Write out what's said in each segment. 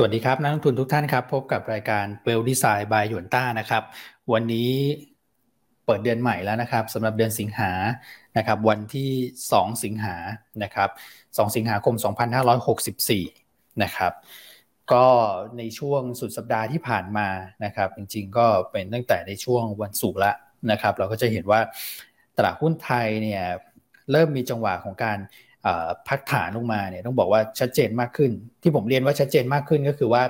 สวัสดีครับ นักลงทุนทุกท่านครับ พบกับรายการเวลดีไซน์บายหยวนต้านะครับ วันนี้เปิดเดือนใหม่แล้วนะครับสำหรับเดือนสิงหานะครับวันที่ 2 สิงหานะครับ2สิงหาคม 2564 นะครับ ก็ในช่วงสุดสัปดาห์ที่ผ่านมานะครับ จริงๆก็เป็นตั้งแต่ในช่วงวันศุกร์ละนะครับ เราก็จะเห็นว่าตลาดหุ้นไทยเนี่ยเริ่มมีจังหวะของการ พักฐานลงมาเนี่ยต้องบอกว่าชัดเจนมากขึ้น ที่ผมเรียนว่าชัดเจนมากขึ้นก็คือว่า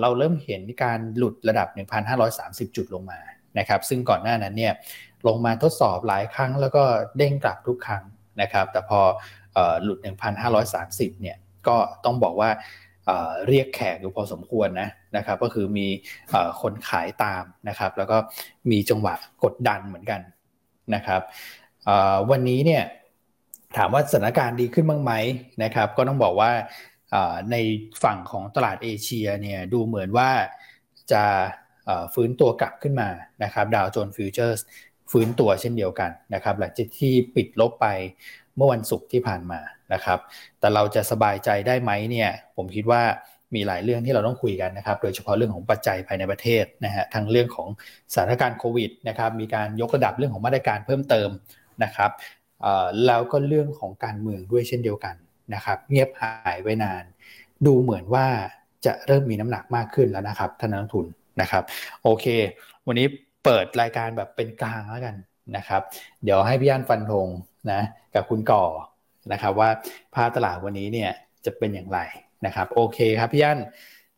เราเริ่มเห็นการหลุดระดับ 1,530 จุดลงมานะครับซึ่งก่อนหน้านั้นเนี่ยลงมาทดสอบหลายครั้งแล้วก็เด้งกลับทุกครั้งนะครับแต่พอหลุด 1,530 เนี่ยก็ต้องบอกว่าเรียกแขกอยู่พอสมควรนะนะครับก็คือมีคนขายตามนะครับแล้วก็มีจังหวะกดดันเหมือนกันนะครับวันนี้เนี่ย ถามว่าสถานการณ์ดีขึ้นบ้างไหมนะครับ ก็ต้องบอกว่าในฝั่งของตลาดเอเชียเนี่ยดูเหมือนว่าจะฟื้นตัวกลับขึ้นมานะครับดาวโจนส์ฟิวเจอร์สฟื้นตัวเช่นเดียวกันนะครับหลังจากที่ปิดลบไปเมื่อวันศุกร์ที่ผ่านมานะครับ แต่เราจะสบายใจได้ไหมเนี่ยผมคิดว่ามีหลายเรื่องที่เราต้องคุยกันนะครับ โดยเฉพาะเรื่องของปัจจัยภายในประเทศนะฮะทั้งเรื่องของสถานการณ์โควิดนะครับมีการยกระดับเรื่องของมาตรการเพิ่มเติมนะครับ แล้วก็เรื่องของการเมืองด้วยเช่นเดียวกันนะครับ เงียบหายไว้นาน ดูเหมือนว่าจะเริ่มมีน้ำหนักมากขึ้นแล้วนะครับท่านนักทุนนะครับ โอเค วันนี้เปิดรายการแบบเป็นกลางแล้วกันนะครับ เดี๋ยวให้พี่อันฟันธงนะกับคุณก่อนะครับว่าภาพตลาดวันนี้เนี่ยจะเป็นอย่างไรนะครับ โอเคครับพี่อัน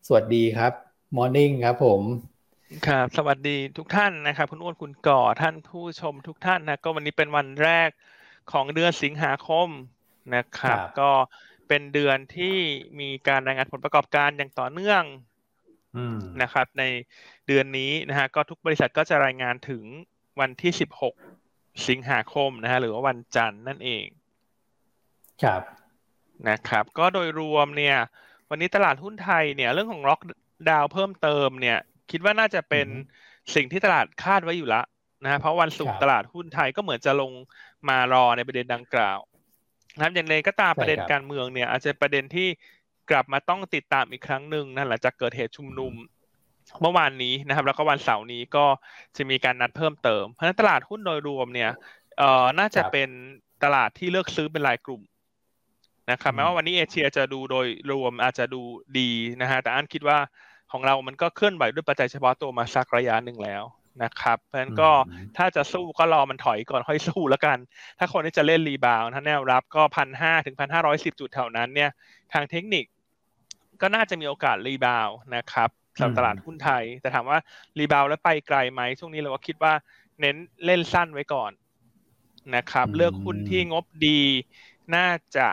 สวัสดีครับมอร์นิ่งครับผมครับ สวัสดีทุกท่านนะครับ คุณอ้วนคุณก่อท่านผู้ชมทุกท่านนะก็วันนี้เป็นวันแรก ของเดือนสิงหาคมนะครับก็เป็นเดือนที่มีการรายงานผลประกอบการอย่างต่อเนื่องนะครับในเดือนนี้นะฮะก็ทุกบริษัทก็จะรายงานถึงวันที่สิบหกสิงหาคมนะฮะหรือว่าวันจันทร์นั่นเองครับนะครับ ก็โดยรวมเนี่ย วันนี้ตลาดหุ้นไทยเนี่ย เรื่องของล็อกดาวเพิ่มเติมเนี่ย คิดว่าน่าจะเป็นสิ่งที่ตลาดคาดไว้อยู่ละ นะฮะเพราะวันศุกร์ตลาดหุ้นไทยก็เหมือนจะลงมารอในประเด็นดังกล่าวนะครับอย่างไรก็ตามประเด็นการเมืองเนี่ย อาจจะประเด็นที่กลับมาต้องติดตามอีกครั้งหนึ่งนะหลังจากเกิดเหตุชุมนุมเมื่อวานนี้นะครับ แล้วก็วันเสาร์นี้ก็จะมีการนัดเพิ่มเติม เพราะฉะนั้นตลาดหุ้นโดยรวมเนี่ยเอ่อน่าจะเป็นตลาดที่เลือกซื้อเป็นรายกลุ่มนะครับแม้ว่าวันนี้เอเชียจะดูโดยรวมอาจจะดูดีนะฮะแต่อันคิดว่าของเรามันก็เคลื่อนไหวด้วยปัจจัยเฉพาะตัวมาสักระยะหนึ่งแล้ว นะครับเพราะฉะนั้นก็ถ้าจะสู้ก็รอมันถอยก่อนค่อยสู้แล้วกัน ถ้าคนที่จะเล่น rebound ถ้าแนวรับก็พันห้าถึงพันห้าร้อยสิบจุดแถวนั้นเนี่ยทางเทคนิคก็น่าจะมีโอกาส rebound นะครับสำหรับตลาดหุ้นไทย แต่ถามว่ารีบาวแล้วไปไกลไหมช่วงนี้เราก็คิดว่าเน้นเล่นสั้นไว้ก่อนนะครับ เลือกหุ้นที่งบดีน่าจะ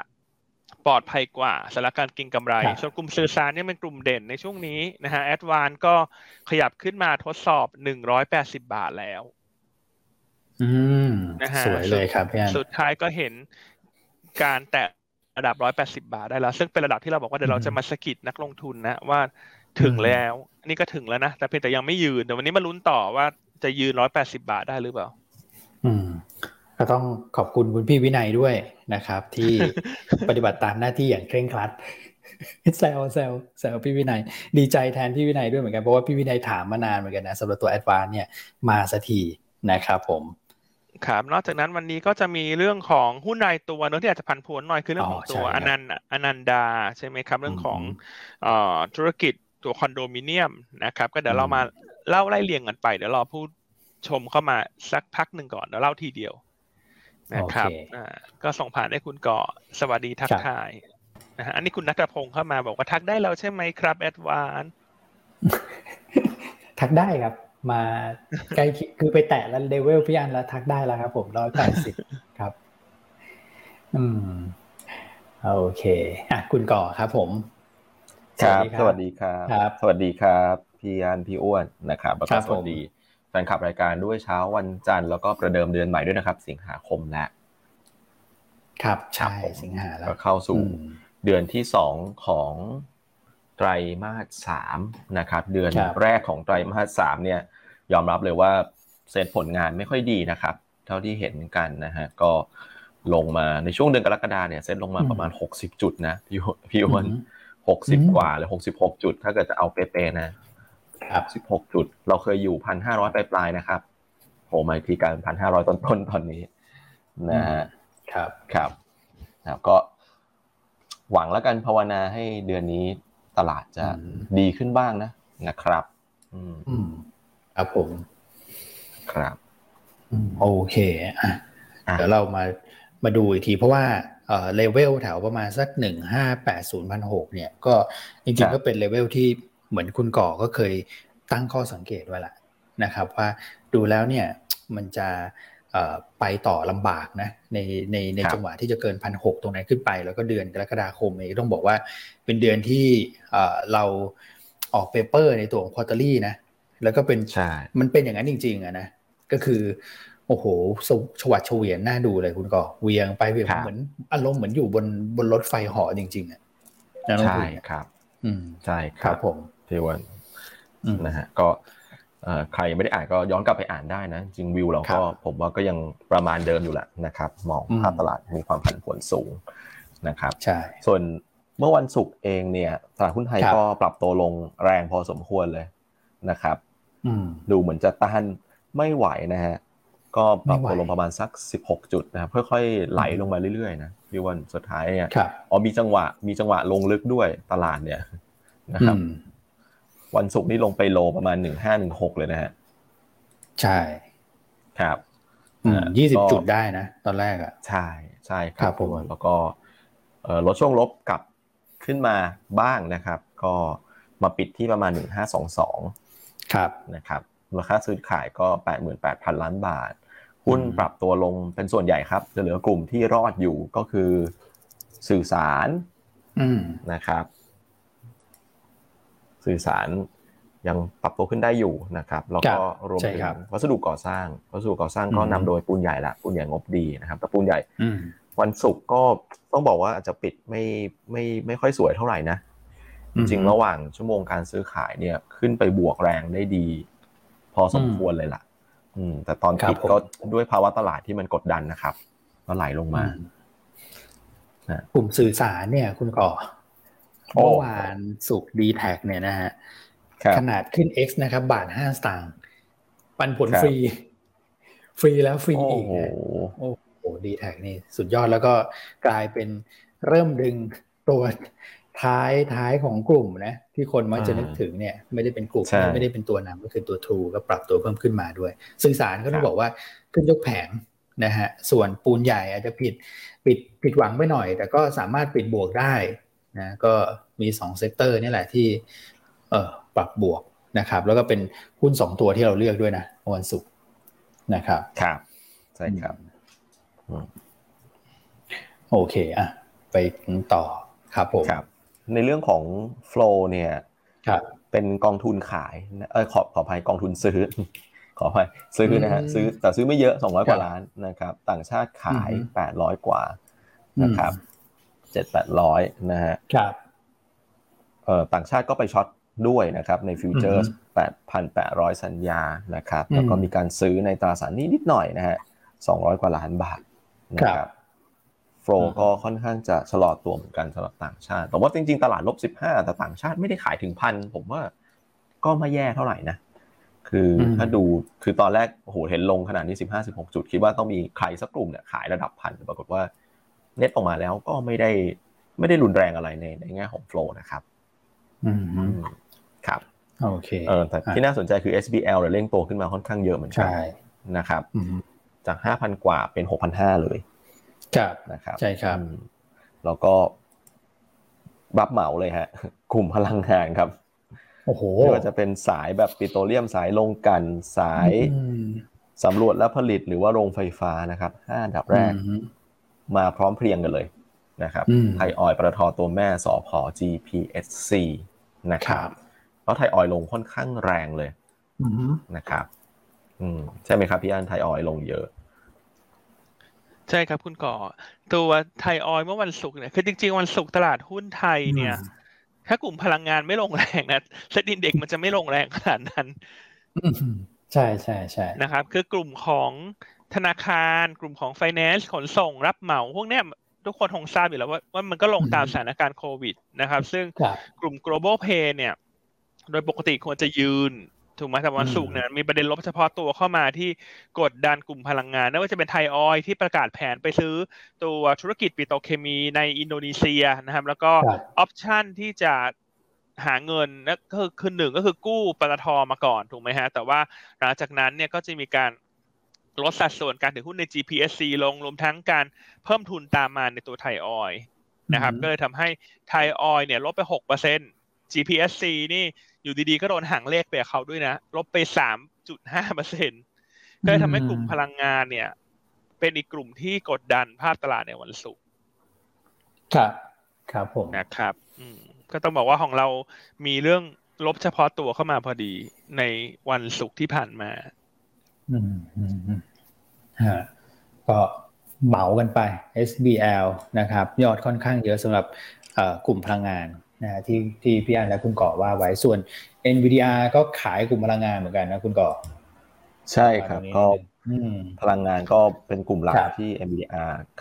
ปลอดภัยกว่าสำหรับการกินกำไร ส่วนกลุ่มสื่อสารเนี่ยเป็นกลุ่มเด่นในช่วงนี้นะฮะแอดวานก็ขยับขึ้นมาทดสอบหนึ่งร้อยแปดสิบาทแล้วอืมนะฮะสวยเลยครับพี่สุดท้ายก็เห็นการแตะระดับร้อยแปดสิบาทได้แล้ว ซึ่งเป็นระดับที่เราบอกว่าเดี๋ยวเราจะมาสกิดนักลงทุนนะว่าถึงแล้วอันนี้ก็ถึงแล้วนะ แต่เพียงแต่ยังไม่ยืนแต่วันนี้มาลุ้นต่อว่าจะยืนร้อยแปดสิบาทได้หรือเปล่า อืม ก็ต้องขอบคุณคุณพี่วินัยด้วยนะครับ ที่ปฏิบัติตามหน้าที่อย่างเคร่งครัดแซวแซวแซวพี่วินัย ดีใจแทนพี่วินัยด้วยเหมือนกันเพราะว่าพี่วินัยถามมานานเหมือนกันนะสำหรับตัว ADVANC เนี่ยมาสักทีนะครับผมครับนอกจากนั้นวันนี้ก็จะมีเรื่องของหุ้นรายตัวเนื้อที่อาจจะผันผวนหน่อยคือเรื่องของตัวอนันอนันดาใช่ไหมครับ เรื่องของธุรกิจตัวคอนโดมิเนียมนะครับ ก็เดี๋ยวเรามาเล่าไล่เรียงกันไป เดี๋ยวรอผู้ชมเข้ามาสักพักหนึ่งก่อนเดี๋ยวเล่าทีเดียว นะครับก็ส่งผ่านให้คุณก่อสวัสดีทักทายนะฮะอันนี้คุณนัทพงศ์เข้ามาบอกว่าทักได้แล้วใช่ไหมครับแอดวานทักได้ครับ มาใกล้คือไปแตะแล้วเลเวลพี่อันแล้วทักได้แล้วครับ ผมร้อยแปดสิบครับ อืมโอเคอะคุณก่อครับ ผมครับ สวัสดีครับ สวัสดีครับ พี่อันพี่อ้วนนะครับแล้วก็สวัสดี แฟนคลับรายการด้วยเช้าวันจันทร์แล้วก็ประเดิมเดือนใหม่ด้วยนะครับ สิงหาคมแล้วครับใช่สิงหาแล้วเข้าสู่เดือนที่สองของไตรมาสสามนะครับ เดือนแรกของไตรมาสสามเนี่ย ยอมรับเลยว่าเซตผลงานไม่ค่อยดีนะครับ เท่าที่เห็นกันนะฮะก็ลงมาในช่วงเดือนกรกฎาเนี่ยเซ็ตลงมาประมาณหกสิบจุดนะพี่พี่อ้วนหกสิบกว่าหรือหกสิบหกจุด ถ้าเกิดจะเอาเป๊ะๆนะ ครับสิบหกจุด เราเคยอยู่พันห้าร้อยปลายๆนะครับโหมาทีการพันห้าร้อยต้นๆตอนนี้นะฮะครับครับครับก็หวังแล้วกันภาวนาให้เดือนนี้ตลาดจะดีขึ้นบ้างนะนะครับอืมอืมครับผม ครับโอเคอะเดี๋ยวเรามามาดูอีกทีเพราะว่าเอ่อเลเวลแถวประมาณสักหนึ่งห้าแปดศูนย์พันหกเนี่ย ก็จริงๆก็เป็นเลเวลที่ เหมือนคุณก่อก็เคยตั้งข้อสังเกตไว้ละนะครับ ว่าดูแล้วเนี่ยมันจะไปต่อลำบากนะในในในจังหวะที่จะเกินพันหกตรงไหนขึ้นไป แล้วก็เดือนกรกฎาคมเองต้องบอกว่าเป็นเดือนที่เราออก paper ในตัวของ quarterly นะแล้วก็เป็นมันเป็นอย่างนั้นจริงๆอะนะก็คือโอ้โหฉวัดเฉวียนน่าดูเลยคุณก่อเหวี่ยงไปเหวี่ยงเหมือนอารมณ์เหมือนอยู่บนบนรถไฟเหาะจริง ๆอะใช่ครับ อืมใช่ครับผม ที่วันนะฮะก็ใครยังไม่ได้อ่านก็ย้อนกลับไปอ่านได้นะ จริงวิวเราก็ผมว่าก็ยังประมาณเดิมอยู่แหละนะครับ มองภาพตลาดมีความผันผวนสูงนะครับใช่ส่วนเมื่อวันศุกร์เองเนี่ยตลาดหุ้นไทยก็ปรับตัวลงแรงพอสมควรเลยนะครับดูเหมือนจะต้านไม่ไหวนะฮะก็ปรับตัวลงประมาณสัก 16 จุดนะครับค่อยๆไหลลงมาเรื่อยๆนะพี่วันสุดท้ายเนี่ยอ๋อมีจังหวะมีจังหวะลงลึกด้วยตลาดเนี่ยนะครับ วันศุกร์นี้ลงไปโลประมาณ1516เลยนะฮะ ใช่ ครับยี่สิบจุดได้นะ ตอนแรกอะ ใช่ใช่ครับผมแล้วก็ลดช่วงลบกลับขึ้นมาบ้างนะครับ ก็มาปิดที่ประมาณ1522ครับนะครับมูลค่าซื้อขายก็88,000ล้านบาท หุ้นปรับตัวลงเป็นส่วนใหญ่ครับ จะเหลือกลุ่มที่รอดอยู่ก็คือสื่อสารนะครับ สื่อสารยังปรับตัวขึ้นได้อยู่นะครับแล้วก็รวมถึงวัสดุก่อสร้างวัสดุก่อสร้างก็นำโดยปูนใหญ่ละปูนใหญ่งบดีนะครับ แต่ปูนใหญ่วันศุกร์ก็ต้องบอกว่าอาจจะปิดไม่ไม่ไม่ค่อยสวยเท่าไหร่นะจริงระหว่างชั่วโมงการซื้อขายเนี่ยขึ้นไปบวกแรงได้ดี พอสมควรเลยล่ะ อืม แต่ตอนปิดก็ด้วยภาวะตลาดที่มันกดดันนะครับก็ไหลลงมากลุ่มสื่อสารเนี่ย คุณก่อ เมื่อวานสุกดีแท็เนี่ยนะฮะขนาดขึ้น X นะครับ บาทห้าสตางค์ปันผลฟรี ฟรีแล้วฟรีอีกโอ้โหดีแท็นี่สุดยอดแล้วก็กลายเป็นเริ่มดึงตัวท้ายท้ายของกลุ่มนะที่คนมักจะนึกถึงเนี่ยไม่ได้เป็นกลุ่มไม่ได้เป็นตัวนำก็คือตัวทูก็ปรับตัวเพิ่มขึ้นมาด้วยสื่อสารก็ต้องบอกว่าขึ้นยกแผงนะฮะส่วนปูนใหญ่อาจจะผิดปิดผิดหวังไปหน่อย แต่ก็สามารถปิดบวกได้ นะก็มีสอง sector นี่แหละที่เออปรับบวกนะครับ แล้วก็เป็นหุ้นสองตัวที่เราเลือกด้วยนะวันศุกร์นะครับครับใช่ครับโอเคอะไปต่อครับผมครับ ในเรื่องของ flow เนี่ยเป็นกองทุนขายเออขอขออภัยกองทุนซื้อขออภัยซื้อนะฮะซื้อแต่ซื้อไม่เยอะสองร้อยกว่าล้านนะครับ ต่างชาติขายแปดร้อยกว่านะครับ เจ็ดแปดร้อยนะฮะครับเอ่อต่างชาติก็ไป short ด้วยนะครับในฟิวเจอร์แปดพันแปดร้อยสัญญานะครับแล้วก็มีการซื้อในตราสารหนี้นิดหน่อยนะฮะสองร้อยกว่าล้านบาทนะครับ flow ก็ค่อนข้างจะชะลอตัวเหมือนกันสำหรับต่างชาติ แต่ว่าจริงๆ ตลาดลบสิบห้าแต่ต่างชาติไม่ได้ขายถึงพันผมว่าก็ไม่แย่เท่าไหร่นะ คือถ้าดูคือตอนแรกโอ้โหเห็นลงขนาดนี้สิบห้าสิบหกจุด คิดว่าต้องมีใครสักกลุ่มเนี่ยขายระดับพันปรากฏว่า เน็ตออกมาแล้วก็ไม่ได้ไม่ได้รุนแรงอะไรในในแง่ของโฟลนะครับ อืมครับโอเคเออแต่ที่น่าสนใจคือ SBL เนี่ยเร่งโตขึ้นมาค่อนข้างเยอะเหมือนกันนะครับจากห้าพันกว่าเป็นหกพันห้าเลยครับนะครับใช่ครับแล้วก็รับเหมาเลยฮะ กลุ่มพลังงานครับโอ้โหไม่ว่าจะเป็นสายแบบปิโตรเลียมสายลงกันสายสำรวจและผลิตหรือว่าโรงไฟฟ้านะครับห้าดับแรก มาพร้อมเพรียงกันเลยนะครับไทยออยประทอตัวแม่สอพอ GPSC นะครับแล้วไทยออยลงค่อนข้างแรงเลยนะครับอืมใช่ไหมครับพี่อันไทยออยลงเยอะ ใช่ครับคุณก่อ ตัวไทยออยเมื่อวันศุกร์เนี่ยคือจริงๆ วันศุกร์ตลาดหุ้นไทยเนี่ย ถ้ากลุ่มพลังงานไม่ลงแรงนะเซ็ตอินเด็กมันจะไม่ลงแรงขนาดนั้นใช่ใช่ใช่นะครับ คือกลุ่มของ ธนาคารกลุ่มของไฟแนนซ์ขนส่งรับเหมา พวกเนี้ยทุกคนคงทราบอยู่แล้วว่าว่ามันก็ลงตามสถานการณ์โควิดนะครับ ซึ่งกลุ่ม global pay เนี่ย โดยปกติควรจะยืนถูกไหมแต่วันศุกร์เนี่ยมีประเด็นลบเฉพาะตัวเข้ามาที่กดดันกลุ่มพลังงานไม่ว่าจะเป็นไทยออยล์ที่ประกาศแผนไปซื้อตัวธุรกิจปิโตรเคมีในอินโดนีเซียนะครับ แล้วก็ option ที่จะหาเงินนั่นก็คือคือหนึ่งก็คือกู้ปตทมาก่อนถูกไหมฮะ แต่ว่าหลังจากนั้นเนี่ยก็จะมีการ ลดสัดส่วนการถือหุ้นใน GPSC ลงรวมทั้งการเพิ่มทุนตามมาในตัวไทยออยล์นะครับ ก็เลยทำให้ไทยออยล์เนี่ยลบไปหกเปอร์เซ็นต์ GPSC นี่อยู่ดีๆ ก็โดนห่างเลขไปเขาด้วยนะ ลบไปสามจุดห้าเปอร์เซ็นก็เลยทำให้กลุ่มพลังงานเนี่ย เป็นอีกกลุ่มที่กดดันภาพตลาดในวันศุกร์ครับครับผมนะครับอืมก็ต้องบอกว่าของเรามีเรื่องลบเฉพาะตัวเข้ามาพอดีในวันศุกร์ที่ผ่านมา อืมอืมฮะก็เหมากันไป SBL นะครับ ยอดค่อนข้างเยอะสำหรับกลุ่มพลังงานนะที่ที่พี่อันและคุณก่อว่าไว้ส่วน NVIDIA ก็ขายกลุ่มพลังงานเหมือนกันนะคุณก่อ ใช่ครับก็พลังงานก็เป็นกลุ่มหลักที่ NVIDIA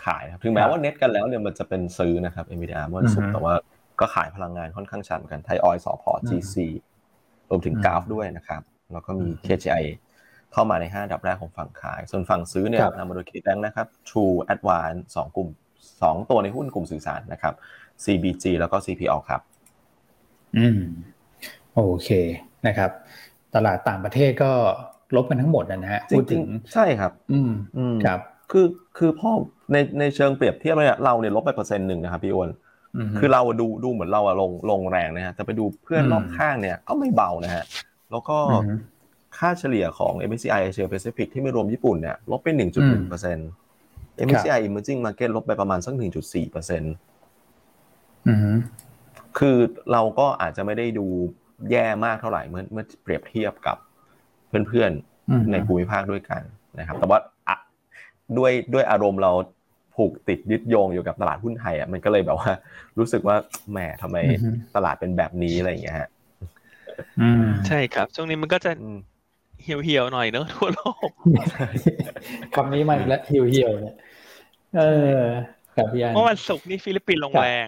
ขายครับถึงแม้ว่าเน็ตกันแล้วเนี่ยมันจะเป็นซื้อนะครับ NVIDIA เมื่อสุดแต่ว่าก็ขายพลังงานค่อนข้างชันกันไทยออยสอพอ GC รวมถึงกราฟด้วยนะครับ แล้วก็มี KGI เข้ามาใน5ดับแรกของฝั่งขาย ส่วนฝั่งซื้อเนี่ยนำมาโดยคิดแบงนะครับ True Advance 2กลุ่ม 2 ตัวในหุ้นกลุ่มสื่อสารนะครับ CBG แล้วก็ CPO ครับ อืม โอเคนะครับ ตลาดต่างประเทศก็ลบกันทั้งหมดนะฮะพูดถึงใช่ครับ อืมครับ คือคือพ่อในในเชิงเปรียบเทียบเนี่ยเราเนี่ยลบไปเปอร์เซ็นต์หนึ่งนะครับพี่อ้วนคือเราดูดูเหมือนเราอะลงลงแรงนะฮะแต่ไปดูเพื่อนรอบข้างเนี่ยก็ไม่เบานะฮะแล้วก็ ค่าเฉลี่ยของ MSCI Asia Pacific ที่ไม่รวมญี่ปุ่นเนี่ยลบไปหนึ่งจุดหนึ่งเปอร์เซ็นต์ MSCI Emerging Market ลบไปประมาณสักหนึ่งจุดสี่เปอร์เซ็นต์คือเราก็อาจจะไม่ได้ดูแย่มากเท่าไหร่เมื่อเมื่อเปรียบเทียบกับเพื่อนๆในภูมิภาคด้วยกันนะครับ แต่ว่าด้วยด้วยอารมณ์เราผูกติดยึดโยงอยู่กับตลาดหุ้นไทยอะมันก็เลยแบบว่า รู้สึกว่าแหมทำไมตลาดเป็นแบบนี้อะไรอย่างเงี้ยฮะใช่ครับ ช่วงนี้มันก็จะ เหี่ยวเหี่ยวหน่อยเนอะทั่วโลกคำนี้มาอีกแล้วเหี่ยวเหี่ยวเนี่ยเออกับพี่อันเมื่อวันศุกร์นี่ฟิลิปปินส์ลงแรง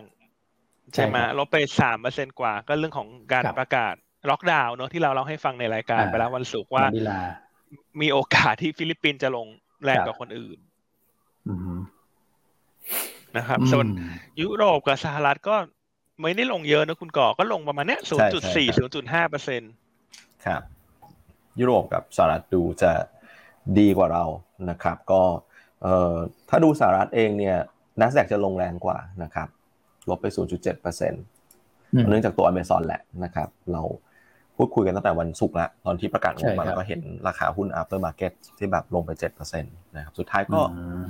ใช่ไหมลบไปสามเปอร์เซ็นต์กว่า ก็เรื่องของการประกาศล็อกดาวน์เนอะที่เราเล่าให้ฟังในรายการไปแล้ววันศุกร์ว่า มีโอกาสที่ฟิลิปปินส์จะลงแรงกว่าคนอื่นนะครับ ส่วนยุโรปกับสหรัฐก็ไม่ได้ลงเยอะนะคุณก่อก็ลงประมาณเนี้ยศูนย์จุดสี่ศูนย์จุดห้าเปอร์เซ็นต์ครับ ยุโรปกับสหรัฐดูจะดีกว่าเรานะครับ ก็เอ่อถ้าดูสหรัฐเองเนี่ยนัสแดกจะลงแรงกว่านะครับลบไป 0.7%เนื่องจากตัวอเมซอนแหละนะครับ เราพูดคุยกันตั้งแต่วันศุกร์แล้วตอนที่ประกาศงบมาแล้วก็เห็นราคาหุ้น after market ที่แบบลงไปเจ็ดเปอร์เซ็นต์นะครับสุดท้ายก็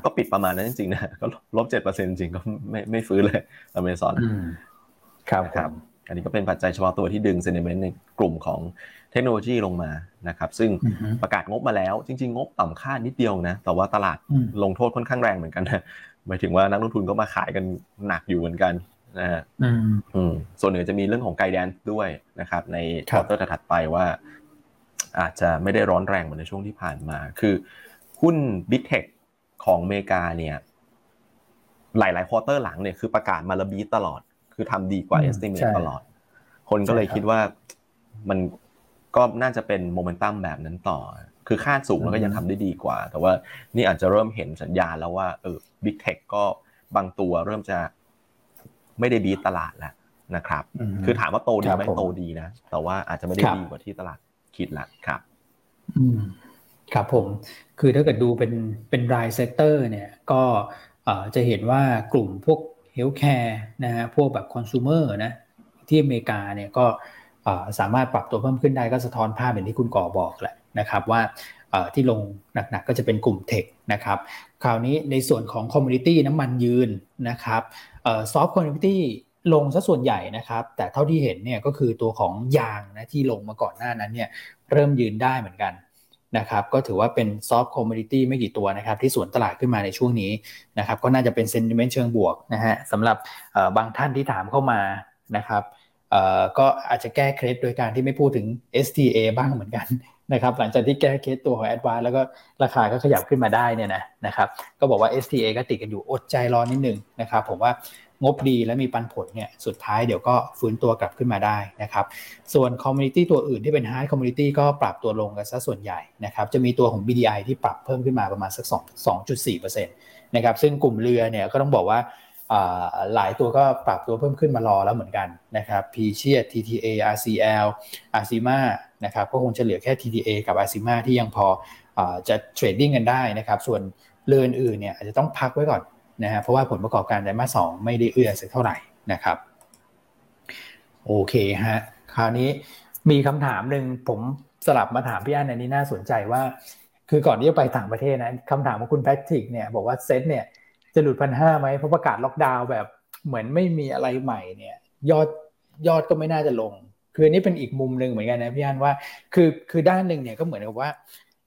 ก็ปิดประมาณนั้นจริงๆนะก็ลบเจ็ดเปอร์เซ็นต์จริงก็ไม่ไม่ฟื้นเลยอเมซอนครับครับ อันนี้ก็เป็นปัจจัยเฉพาะตัวที่ดึงเซนิเมนต์ในกลุ่มของ เทคโนโลยีลงมานะครับ ซึ่งประกาศงบมาแล้ว จริง ๆ งบต่ำค่านิดเดียวนะ แต่ว่าตลาดลงโทษค่อนข้างแรงเหมือนกันนะหมายถึงว่านักลงทุนก็มาขายกันหนักอยู่เหมือนกันนะฮะส่วนหนึ่งจะมีเรื่องของไกด์แดนด้วยนะครับ ในควอเตอร์ถัดไปว่า อาจจะไม่ได้ร้อนแรงเหมือนในช่วงที่ผ่านมา คือหุ้นบิ๊กเทคของอเมริกาเนี่ย หลายๆ quarter หลังเนี่ยคือประกาศมาแล้ว beat ตลอด คือทำดีกว่า estimate ตลอด คนก็เลยคิดว่ามัน ก็น่าจะเป็นโมเมนตัมแบบนั้นต่อ คือคาดสูงแล้วก็ยังทำได้ดีกว่า แต่ว่านี่อาจจะเริ่มเห็นสัญญาณแล้วว่าเออ big tech ก็บางตัวเริ่มจะไม่ได้ beat ตลาดแล้วนะครับ คือถามว่าโตดีไหมโตดีนะ แต่ว่าอาจจะไม่ได้ดีกว่าที่ตลาดคิดละครับครับผม คือถ้าเกิดดูเป็นเป็นราย sector เนี่ยก็จะเห็นว่ากลุ่มพวก healthcare นะฮะพวกแบบคอน sumer นะที่อเมริกาเนี่ยก็ สามารถปรับตัวเพิ่มขึ้นได้ก็สะท้อนภาพอย่างที่คุณก่อบอกแหละนะครับว่าที่ลงหนักๆก็จะเป็นกลุ่ม tech นะครับคราวนี้ในส่วนของ commodity น้ำมันยืนนะครับ soft commodity ลงซะส่วนใหญ่นะครับ แต่เท่าที่เห็นเนี่ยก็คือตัวของยางนะที่ลงมาก่อนหน้านั้นเนี่ยเริ่มยืนได้เหมือนกันนะครับก็ถือว่าเป็น soft commodity ไม่กี่ตัวนะครับที่สวนตลาดขึ้นมาในช่วงนี้นะครับก็น่าจะเป็น sentiment เชิงบวกนะฮะสำหรับบางท่านที่ถามเข้ามานะครับ ก็อาจจะแก้เคล็ดโดยการที่ไม่พูดถึง STA บ้างเหมือนกันนะครับหลังจากที่แก้เคล็ดตัวของ a d v a n c e แล้วก็ราคาก็ขยับขึ้นมาได้เนี่ยนะนะครับก็บอกว่า STA ก็ติดกันอยู่อดใจรอนิดนึงนะครับผมว่างบดีและมีปันผลเนี่ยสุดท้ายเดี๋ยวก็ฟื้นตัวกลับขึ้นมาได้นะครับส่วน commodity ตัวอื่นที่เป็น hard commodity ก็ปรับตัวลงกันซะส่วนใหญ่นะครับจะมีตัวของ BDI ที่ปรับเพิ่มขึ้นมาประมาณสัก 2 2.4%นะครับซึ่งกลุ่มเรือเนี่ยก็ต้องบอกว่า หลายตัวก็ปรับตัวเพิ่มขึ้นมารอแล้วเหมือนกันนะครับ Precious TTA RCL ASIMAR นะครับก็คงจะเหลือแค่ TTA กับ ASIMAR ที่ยังพออจะ trading กันได้นะครับ ส่วนเรืออื่นเนี่ยอาจจะต้องพักไว้ก่อนนะฮะเพราะว่าผลประกอบการไตรมาสสองไม่ได้เอื้อสักเท่าไหร่นะครับโอเคฮะคราวนี้มีคำถามหนึ่งผมสลับมาถามพี่อันอันนี้น่าสนใจว่า คือก่อนที่จะไปต่างประเทศนะคำถามของคุณแพทริกเนี่ยบอกว่าเซ็ตเนี่ย จะหลุดพันห้าไหมเพราะประกาศล็อกดาวน์แบบเหมือนไม่มีอะไรใหม่เนี่ย ยอดยอดก็ไม่น่าจะลง คือนี่เป็นอีกมุมหนึ่งเหมือนกันนะพี่อันว่า คือคือด้านหนึ่งเนี่ยก็เหมือนกับว่า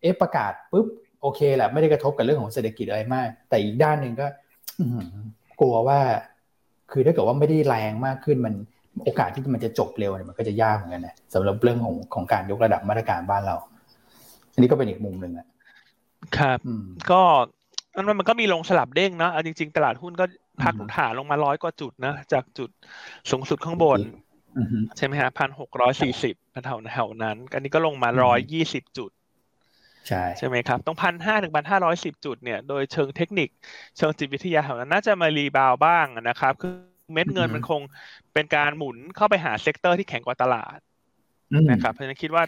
เอ๊ะประกาศปุ๊บโอเคแหละไม่ได้กระทบกับเรื่องของเศรษฐกิจอะไรมาก แต่อีกด้านหนึ่งก็กลัวว่า คือถ้าเกิดว่าไม่ได้แรงมากขึ้นมันโอกาสที่มันจะจบเร็วเนี่ยมันก็จะยากเหมือนกันนะสำหรับเรื่องของของการยกระดับมาตรการบ้านเรา อันนี้ก็เป็นอีกมุมหนึ่งอะครับ ก็ มันมันก็มีลงสลับเด้งนะจริง ๆ ตลาดหุ้นก็พักฐานลงมาร้อยกว่าจุดนะ จากจุดสูงสุดข้างบนใช่ไหมฮะพันหกร้อยสี่สิบแถวแถวนั้นอันนี้ก็ลงมาร้อยยี่สิบจุดใช่ใช่ไหมครับต้องพันห้าถึงพันห้าร้อยสิบจุดเนี่ยโดยเชิงเทคนิคเชิงจิตวิทยาแถวนั้นน่าจะมา rebound บ้างนะครับ คือเม็ดเงินมันคงเป็นการหมุนเข้าไปหา sector ที่แข็งกว่าตลาดนะครับเพราะฉะนั้นคิดว่า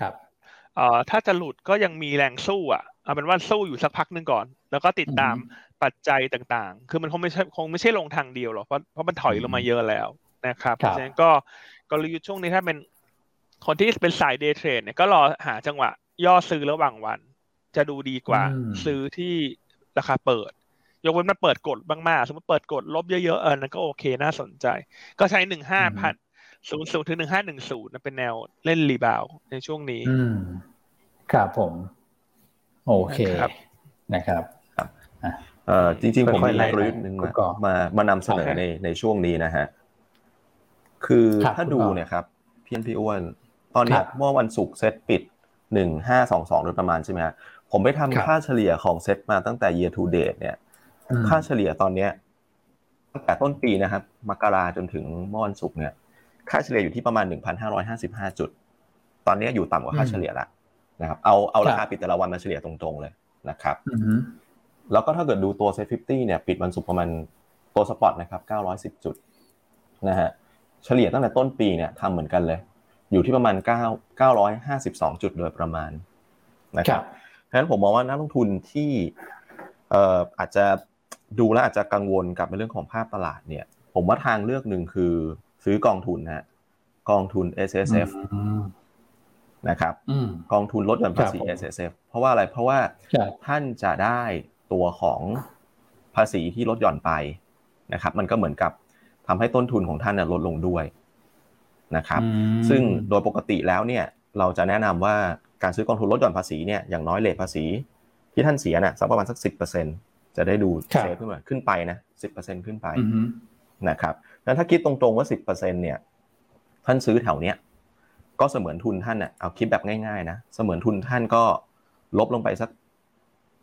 เอ่อถ้าจะหลุดก็ยังมีแรงสู้อะ เอาเป็นว่าสู้อยู่สักพักหนึ่งก่อน แล้วก็ติดตามปัจจัยต่างๆ คือมันคงไม่ใช่คงไม่ใช่ลงทางเดียวหรอกเพราะเพราะมันถอยลงมาเยอะแล้วนะครับเพราะฉะนั้นก็กลยุทธ์ช่วงนี้ถ้าเป็นคนที่เป็นสาย day trade เนี่ยก็รอหาจังหวะ ย่อซื้อระหว่างวัน จะดูดีกว่า ซื้อที่ราคาเปิด ยกเว้นมันเปิดกดบ้างมากสมมติเปิดกดลบเยอะๆเออนั่นก็โอเคน่าสนใจ ก็ใช้หนึ่งห้าพันศูนย์ศูนย์ถึงหนึ่งห้าหนึ่งศูนย์เป็นแนวเล่นรีบาวในช่วงนี้ครับผม โอเคนะครับเอ่อจริงๆผมมีกลยุทธ์หนึ่งมามามานำเสนอในในช่วงนี้นะฮะคือถ้าดูเนี่ยครับพี่นพี่อ้วนตอนนี้เมื่อวันศุกร์เซตปิดหนึ่งห้าสองสองโดยประมาณใช่ไหมฮะผมไปทำค่าเฉลี่ยของเซตมาตั้งแต่ year to date เนี่ย ค่าเฉลี่ยตอนเนี้ยตั้งแต่ต้นปีนะครับ มกราจนถึงเมื่อวันศุกร์เนี่ย ค่าเฉลี่ยอยู่ที่ประมาณหนึ่งพันห้าร้อยห้าสิบห้าจุด ตอนนี้อยู่ต่ำกว่าค่าเฉลี่ยละ นะครับเอาเอาราคาปิดแต่ละวันมาเฉลี่ยตรงๆเลยนะครับแล้วก็ถ้าเกิดดูตัว SET fifty เนี่ยปิดวันศุกร์ประมาณตัว spot นะครับเก้าร้อยสิบจุดนะฮะเฉลี่ยตั้งแต่ต้นปีเนี่ยทำเหมือนกันเลย อยู่ที่ประมาณเก้าเก้าร้อยห้าสิบสองจุดโดยประมาณนะครับเพราะฉะนั้นผมมองว่านักลงทุนที่เอ่ออาจจะดูแลอาจจะกังวลกับในเรื่องของภาพตลาดเนี่ย ผมว่าทางเลือกหนึ่งคือซื้อกองทุนฮะกองทุน S S F นะครับกองทุนลดหย่อนภาษี S S F เพราะว่าอะไรเพราะว่าท่านจะได้ตัวของภาษีที่ลดหย่อนไปนะครับ มันก็เหมือนกับทำให้ต้นทุนของท่านลดลงด้วยนะครับ ซึ่งโดยปกติแล้วเนี่ย เราจะแนะนำว่าการซื้อกองทุนลดหย่อนภาษีเนี่ยอย่างน้อยเลทภาษี ที่ท่านเสียน่ะสักประมาณสักสิบเปอร์เซ็นจะได้ดูเซฟขึ้นมาขึ้นไปนะสิบเปอร์เซ็นขึ้นไปนะครับแล้วถ้าคิดตรงๆว่าสิบเปอร์เซ็นเนี่ยท่านซื้อแถวเนี้ย ก็เสมือนทุนท่านอะเอาคิดแบบง่ายๆนะเสมือนทุนท่านก็ลบลงไปสัก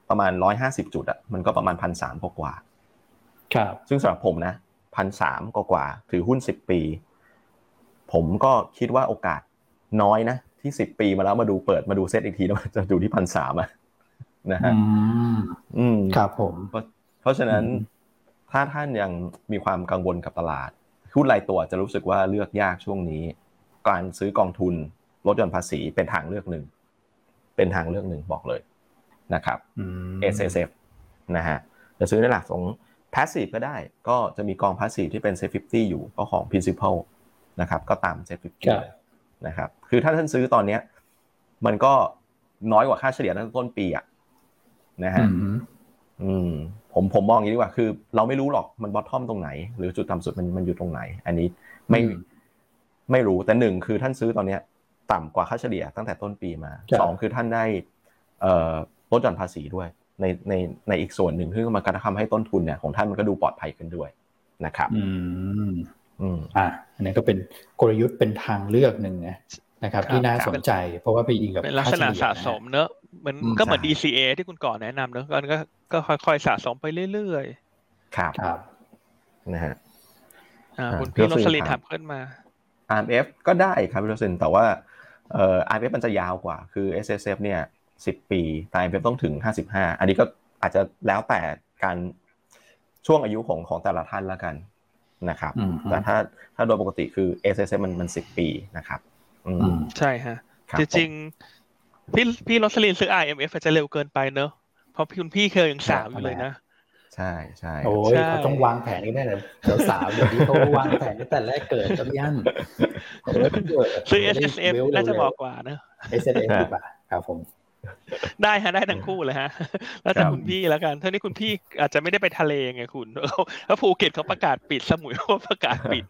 ประมาณร้อยห้าสิบจุดอะมันก็ประมาณพันสามกว่าครับ ซึ่งสำหรับผมนะพันสามกว่าถือหุ้นสิบปี ผมก็คิดว่าโอกาสน้อยนะที่สิบปีมาแล้วมาดูเปิดมาดูเซตอีกทีแล้วจะดูที่พันสามอะนะฮะอืมครับผม เพราะฉะนั้นถ้าท่านยังมีความกังวลกับตลาดหุ้นรายตัวจะรู้สึกว่าเลือกยากช่วงนี้ การซื้อกองทุนลดหย่อนภาษีเป็นทางเลือกหนึ่ง เป็นทางเลือกหนึ่งบอกเลยนะครับ S S F นะฮะจะซื้อในหลักของ passive ก็ได้ก็จะมีกอง passive ที่เป็น s a f 50อยู่ก็ของ principal นะครับ ก็ตาม s a f 50นะครับ คือถ้าท่านซื้อตอนเนี้ย มันก็น้อยกว่าค่าเฉลี่ยตั้งต้นปีอะนะฮะอืมผมผมมองอย่างนี้ดีกว่าคือ เราไม่รู้หรอกมันบอททอมตรงไหน หรือจุดต่ำสุดมันมันอยู่ตรงไหน อันนี้ไม่ ไม่รู้แต่หนึ่งคือท่านซื้อตอนเนี้ยต่ำกว่าค่าเฉลี่ยตั้งแต่ต้นปีมาสองคือท่านได้เอ่อลดหย่อนภาษีด้วย ในในในอีกส่วนหนึ่งที่มันก็ทำให้ต้นทุนเนี่ยของท่านมันก็ดูปลอดภัยขึ้นด้วยนะครับ อืมอืมอ่าอันนี้ก็เป็นกลยุทธ์เป็นทางเลือกหนึ่งนะครับ ที่น่าสนใจ เพราะว่าไปอิงกับเป็นลักษณะสะสมเนอะเหมือนก็เหมือน DCA ที่คุณก่อนแนะนำเนอะก็ก็ก็ค่อยๆสะสมไปเรื่อยครับครับนะฮะๆอ่าอ่าคุณพี่พี่โรโรสลินสลินถามถามขึ้นมา RMF ก็ได้ครับพี่โรสลินแต่ว่าเอ่อ RMF มันจะยาวกว่า คือ SSF เนี่ยสิบปีแต่ RMF ต้องถึงห้าสิบห้าอันนี้ก็อาจจะแล้วแต่การช่วงอายุของของแต่ละท่านแล้วกันนะครับอืมแต่ถ้าถ้าโดยปกติคือ SSF มันมันสิบปีนะครับอืมอืมใช่ฮะครับจริงๆพี่พี่โรสลินซื้อ RMF อาจจะเร็วเกินไปเนอะเพราะคุณพี่เคยยังสาวอยู่เลยนะ ใช่ใช่โอ้ยใช่เขาต้องวางแผนกันได้แต่เดี๋ยวสาวเดี๋ยวนี้เขาวางแผนตั้งแต่แรกเกิดครับพี่อันซื้อ SSF น่าจะเหมาะกว่าเนอะ SSF ดีกว่าครับผมได้ฮะได้ทั้งคู่เลยฮะ แล้วแต่คุณพี่แล้วกันเท่านี้คุณพี่อาจจะไม่ได้ไปทะเลไงคุณแล้วภูเก็ตเขาประกาศปิดสมุยเขาประกาศปิด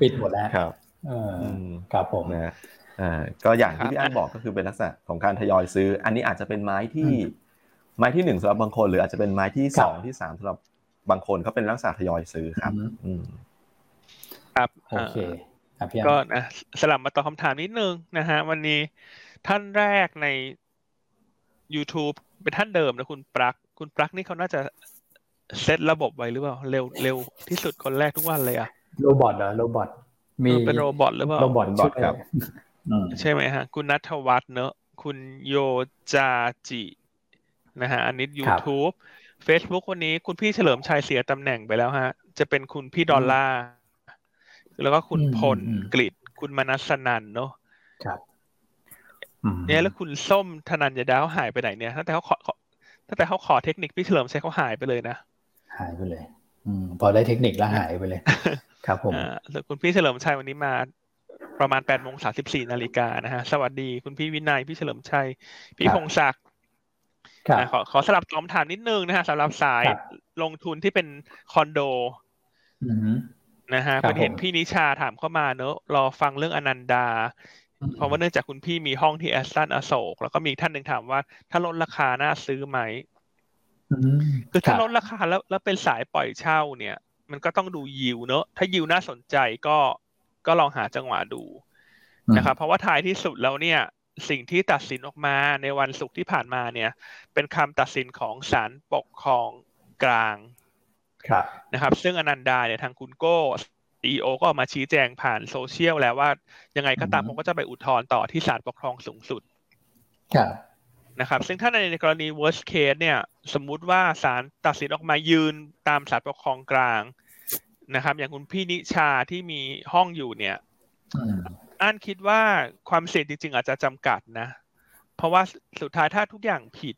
ปิดหมดแล้วครับเอออืมครับผมนะฮะอ่าก็อย่างที่ครับพี่อันบอกก็คือเป็นลักษณะของการทยอยซื้อ อันนี้อาจจะเป็นไม้ที่ ไม้ที่หนึ่งสำหรับบางคน หรืออาจจะเป็นไม้ที่สองที่สามสำหรับบางคนเขาเป็นลักษณะทยอยซื้อครับอืมครับโอเคครับพี่อันก็นะสลับมาตอบคำถามนิดนึงนะฮะวันนี้ท่านแรกใน YouTube เป็นท่านเดิมนะคุณปลั๊กคุณปลั๊กนี่เขาน่าจะเซตระบบไว้หรือเปล่าเร็วเร็วที่สุดคนแรกทุกวันเลยอะ robot เหรอ robot มีเออเป็น robot หรือเปล่า robot robot ครับอืมใช่ไหมฮะ คุณนัทวัฒน์เนอะ คุณโยจาจิ นะฮะอันนี้ YouTube Facebook วันนี้คุณพี่เฉลิมชัยเสียตำแหน่งไปแล้วฮะ จะเป็นคุณพี่ดอลลาร์แล้วก็คุณพลกฤษคุณมนัสนันเนอะครับอืมเนี่ยแล้วคุณส้มธนัญญาดาวหายไปไหนเนี่ยตั้งแต่เขาขอขอตั้งแต่เขาขอเทคนิคพี่เฉลิมชัยเขาหายไปเลยนะหายไปเลย อืมพอได้เทคนิคแล้วหายไปเลย ครับผมอ่าแล้วคุณพี่เฉลิมชัยวันนี้มาประมาณแปดโมงสาสิบสี่นาฬิกานะฮะ สวัสดีคุณพี่วินัย พี่เฉลิมชัย พี่ครับพงศักดิ์ ครับอ่าขอขอสลับตอบคำถามนิดนึงนะฮะสำหรับสายครับลงทุนที่เป็นคอนโดอืมนะฮะครับเป็นเห็นผมพี่นิชาถามเข้ามาเนอะรอฟังเรื่องอนันดา เพราะว่าเนื่องจากคุณพี่มีห้องที่แอสตันอโศก แล้วก็มีท่านหนึ่งถามว่า ถ้าลดราคาน่าซื้อไหมอืมคือถ้ารับลดราคาแล้วแล้วเป็นสายปล่อยเช่าเนี่ย มันก็ต้องดูยิวเนอะถ้ายิวน่าสนใจก็ก็ลองหาจังหวะดูนะครับเพราะว่าท้ายที่สุดแล้วเนี่ย สิ่งที่ตัดสินออกมาในวันศุกร์ที่ผ่านมาเนี่ย เป็นคำตัดสินของศาลปกครองกลางครับนะครับ ซึ่งอนันดาเนี่ยทางคุณโก้ CEO ก็ออกมาชี้แจงผ่านโซเชียลแล้วว่ายังไงก็ตามอืมผมก็จะไปอุทธรณ์ต่อที่ศาลปกครองสูงสุดครับนะครับ ซึ่งถ้าในกรณี worst case เนี่ย สมมุติว่าศาลตัดสินออกมายืนตามศาลปกครองกลางนะครับ อย่างคุณพี่นิชาที่มีห้องอยู่เนี่ย อืมอันคิดว่าความเสี่ยงจริง ๆ อาจจะจำกัดนะ เพราะว่าสุดท้ายถ้าทุกอย่างผิด